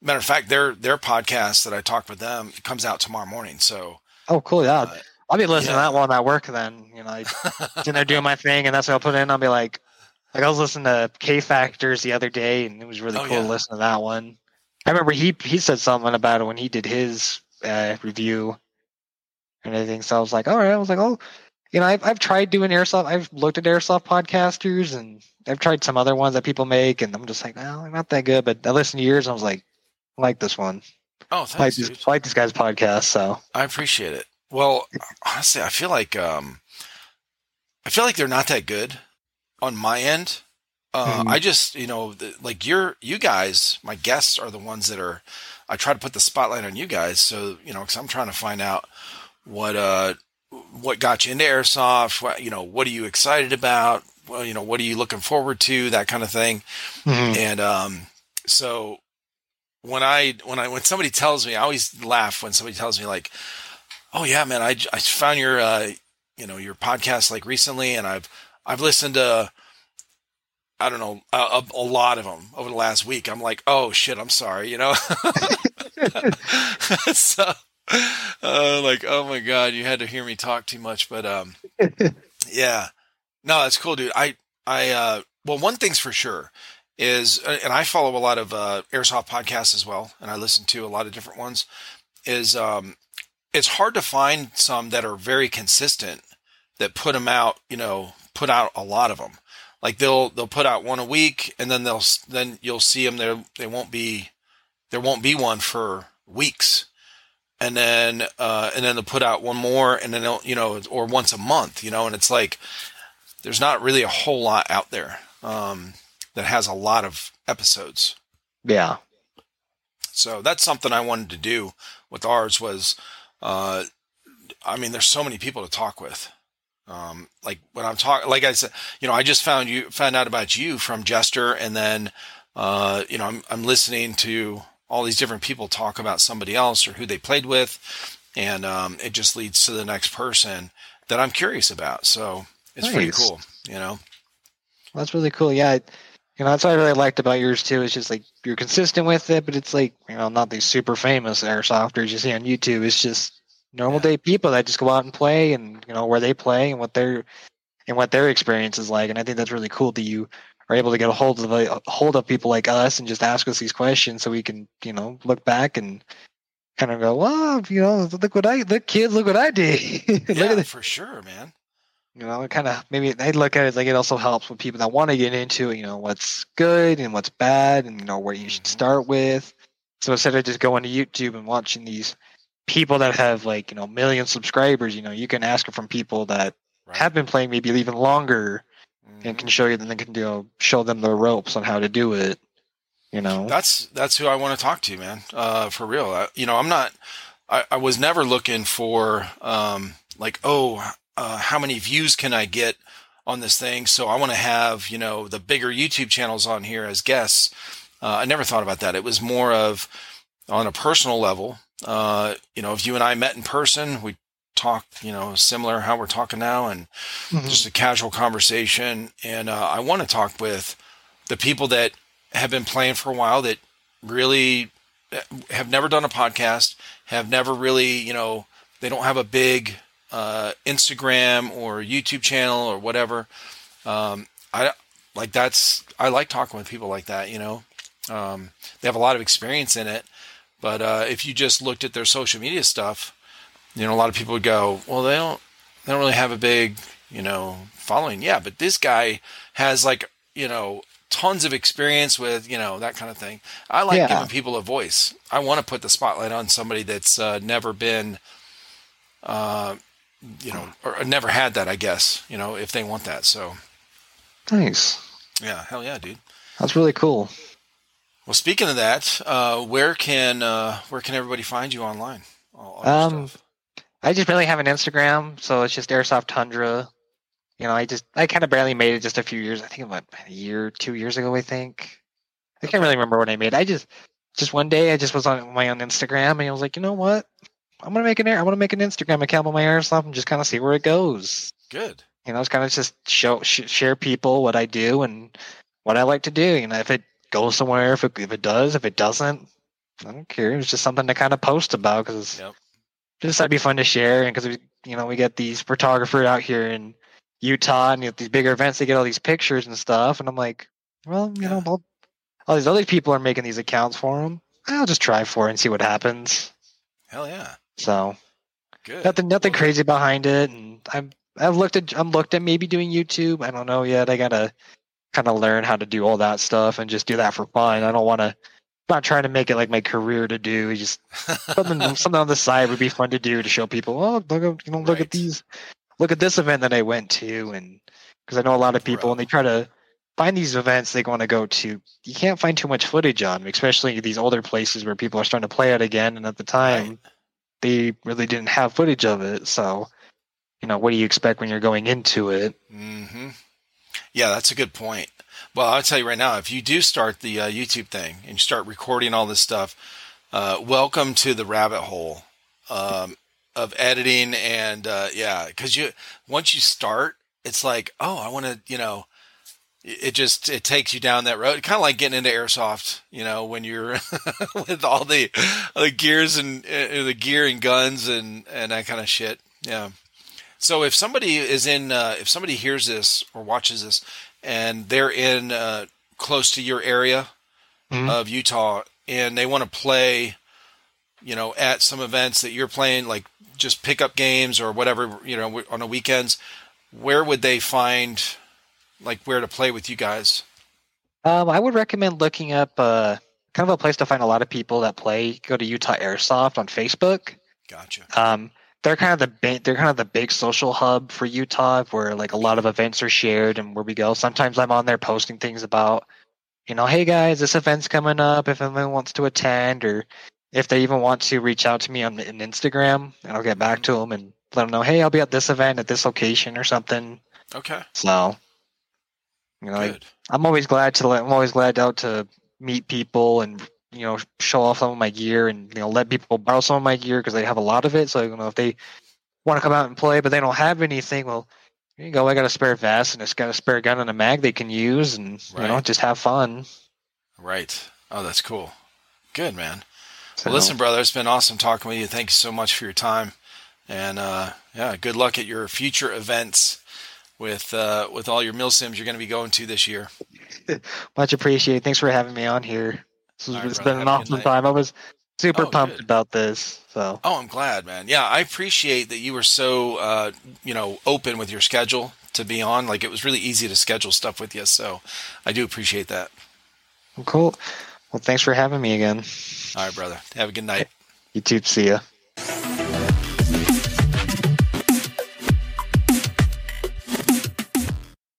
Speaker 1: matter of fact, their their podcast that I talked with them comes out tomorrow morning. So
Speaker 2: Oh, cool! Yeah,
Speaker 1: uh,
Speaker 2: I'll be listening
Speaker 1: yeah.
Speaker 2: to that while I'm at work. Then you know, I (laughs) sitting there doing my thing, and that's what I'll put in. I'll be like, like I was listening to K Factors the other day, and it was really
Speaker 1: Oh,
Speaker 2: cool
Speaker 1: yeah.
Speaker 2: to listen to that one. I remember he he said something about it when he did his uh, review and everything. So I was like, all right. I was like, oh, you know, I've I've tried doing airsoft. I've looked at airsoft podcasters, and I've tried some other ones that people make, and I'm just like, well, I'm not that good. But I listened to yours, and I was like, I like this one.
Speaker 1: Oh,
Speaker 2: I like
Speaker 1: thanks,
Speaker 2: this. I like this guy's podcast. So
Speaker 1: I appreciate it. Well, honestly, I feel like um, I feel like they're not that good on my end. Uh,
Speaker 2: Mhm.
Speaker 1: I just, you know, the, like you're, you guys, my guests are the ones that are. I try to put the spotlight on you guys, so you know, because I'm trying to find out what uh what got you into airsoft. What you know, what are you excited about? Well, you know, what are you looking forward to? That kind of thing.
Speaker 2: Mhm.
Speaker 1: And um, so when I when I when somebody tells me, I always laugh when somebody tells me like, "Oh yeah, man, I, I found your uh, you know your podcast like recently, and I've I've listened to I don't know a, a, lot of them over the last week." I'm like, "Oh shit, I'm sorry," you know. (laughs) so uh, like, oh my god, you had to hear me talk too much, but um, yeah, no, that's cool, dude. I I uh, well, one thing's for sure is, uh, and I follow a lot of uh, airsoft podcasts as well, and I listen to a lot of different ones. Is um, it's hard to find some that are very consistent that put them out. You know, put out a lot of them. Like they'll they'll put out one a week, and then they'll then you'll see them there. They won't be there won't be one for weeks, and then uh, and then they'll put out one more, and then they'll you know or once a month. You know, and it's like there's not really a whole lot out there um, that has a lot of episodes.
Speaker 2: yeah,
Speaker 1: So that's something I wanted to do with ours was, uh, I mean, there's so many people to talk with. Um, like when I'm talking, like I said, you know, I just found you, found out about you from Jester and then, uh, you know, I'm, I'm listening to all these different people talk about somebody else or who they played with. And, um, it just leads to the next person that I'm curious about. So it's pretty cool, you know?
Speaker 2: that's really cool. Yeah, you know, that's what I really liked about yours too. It's just like you're consistent with it, but it's like you know, not these super famous airsofters you see on YouTube. It's just normal day people that just go out and play, and you know where they play and what their and what their experience is like. And I think that's really cool that you are able to get a hold of a hold of people like us and just ask us these questions so we can you know look back and kind of go, well, you know, look what I look, kids, look what I did. (laughs) look at
Speaker 1: Yeah,
Speaker 2: this.
Speaker 1: for sure, man.
Speaker 2: You know, it kind of maybe I look at it like it also helps with people that want to get into you know what's good and what's bad and you know where you should
Speaker 1: Mhm.
Speaker 2: start with. So instead of just going to YouTube and watching these people that have like you know million subscribers, you know you can ask from people that
Speaker 1: Right.
Speaker 2: have been playing maybe even longer
Speaker 1: Mhm.
Speaker 2: and can show you then they can you know, show them the ropes on how to do it. You know,
Speaker 1: That's that's who I want to talk to, man. Uh, for real. I, you know, I'm not. I, I was never looking for um, like, oh, uh, how many views can I get on this thing? So I want to have you know the bigger YouTube channels on here as guests. Uh, I never thought about that. It was more of on a personal level. Uh, you know, if you and I met in person, we talk, you know, similar how we're talking now, and
Speaker 2: Mhm.
Speaker 1: just a casual conversation. And uh, I want to talk with the people that have been playing for a while that really uh, have never done a podcast, have never really, you know, they don't have a big uh, Instagram or YouTube channel or whatever. Um, I like that's I like talking with people like that. You know, um, they have a lot of experience in it. But uh, if you just looked at their social media stuff, you know, a lot of people would go, "Well, they don't, they don't really have a big, you know, following." Yeah, but this guy has like, you know, tons of experience with, you know, that kind of thing. I like
Speaker 2: Yeah.
Speaker 1: giving people a voice. I want to put the spotlight on somebody that's uh, never been, uh, you know, or never had that. I guess, you know, if they want that. So,
Speaker 2: nice.
Speaker 1: yeah, hell yeah, dude.
Speaker 2: That's really cool.
Speaker 1: Well, speaking of that, uh, where can uh, where can everybody find you online? All, all
Speaker 2: Um. I just barely have an Instagram, so it's just Airsoft Tundra. You know, I just I kind of barely made it just a few years. I think about a year, two years ago. I think. I can't really remember when I made. I just just one day I just was on my own Instagram and I was like, you know what? I'm gonna make an air. I'm gonna make an Instagram account with my airsoft and just kind of see where it goes.
Speaker 1: Good.
Speaker 2: You know, it's kind of just show sh- share people what I do and what I like to do. You know, if it goes somewhere, if it if it does, if it doesn't, I don't care. It's just something to kind of post about because
Speaker 1: Yep.
Speaker 2: just that'd be fun to share. And because we, you know, we get these photographers out here in Utah and at these bigger events, they get all these pictures and stuff. And I'm like, well, you know, all, all these other people are making these accounts for them. I'll just try for it and see what happens.
Speaker 1: Hell yeah.
Speaker 2: So
Speaker 1: Good.
Speaker 2: nothing nothing crazy behind it. And I'm I've looked at I'm looked at maybe doing YouTube. I don't know yet. I gotta kind of learn how to do all that stuff and just do that for fun. I don't want to. Not trying to make it like my career to do. Just (laughs) something something on the side would be fun to do to show people. Oh, look at you know look
Speaker 1: Right.
Speaker 2: at these, look at this event that I went to, and because I know a lot of people
Speaker 1: Bro.
Speaker 2: when they try to find these events they want to go to, you can't find too much footage on, especially these older places where people are starting to play it again. And at the time,
Speaker 1: Right.
Speaker 2: they really didn't have footage of it. So, you know, what do you expect when you're going into it?
Speaker 1: hmm Yeah, that's a good point. Well, I'll tell you right now, if you do start the uh, YouTube thing and you start recording all this stuff, uh, welcome to the rabbit hole um, of editing and uh, yeah, because you once you start, it's like, oh, I want to, you know, it just it takes you down that road. Kind of like getting into airsoft, you know, when you're (laughs) with all the the gears and uh, the gear and guns and and that kind of shit. Yeah. So if somebody is in, uh, if somebody hears this or watches this, and they're in uh, close to your area
Speaker 2: Mhm.
Speaker 1: of Utah, and they want to play, you know, at some events that you're playing, like just pickup games or whatever, you know, on the weekends, where would they find, like, where to play with you guys?
Speaker 2: Um, I would recommend looking up uh, kind of a place to find a lot of people that play. Go to Utah Airsoft on Facebook.
Speaker 1: Gotcha.
Speaker 2: Um, they're kind of the big, they're kind of the big social hub for Utah, where like a lot of events are shared and where we go. Sometimes I'm on there posting things about, you know, hey guys, this event's coming up. If anyone wants to attend, or if they even want to reach out to me on, on Instagram, and I'll get back mm-hmm. to them and let them know, hey, I'll be at this event at this location or something.
Speaker 1: Okay.
Speaker 2: So, you know, like, I'm always glad to let, I'm always glad out to meet people and you know show off some of my gear and you know let people borrow some of my gear because they have a lot of it. So you know if they want to come out and play but they don't have anything, well, here you go. I got a spare vest and it's got a spare gun and a mag they can use and you know just have fun.
Speaker 1: Right. Oh, that's cool. Good, man.
Speaker 2: So,
Speaker 1: Well, listen, brother, it's been awesome talking with you. Thank you so much for your time, and uh, yeah, good luck at your future events with uh, with all your mil sims you're going to be going to this year. (laughs)
Speaker 2: much appreciated. Thanks for having me on here. This was,
Speaker 1: All right,
Speaker 2: it's
Speaker 1: brother.
Speaker 2: been an
Speaker 1: Have a good
Speaker 2: awesome time. I was super
Speaker 1: Oh,
Speaker 2: pumped
Speaker 1: good.
Speaker 2: about this. So
Speaker 1: Oh, I'm glad, man. Yeah, I appreciate that you were so uh, you know open with your schedule to be on. Like it was really easy to schedule stuff with you, so I do appreciate that.
Speaker 2: cool. Well, thanks for having me again.
Speaker 1: All right, brother. Have a good night.
Speaker 2: You too. See ya.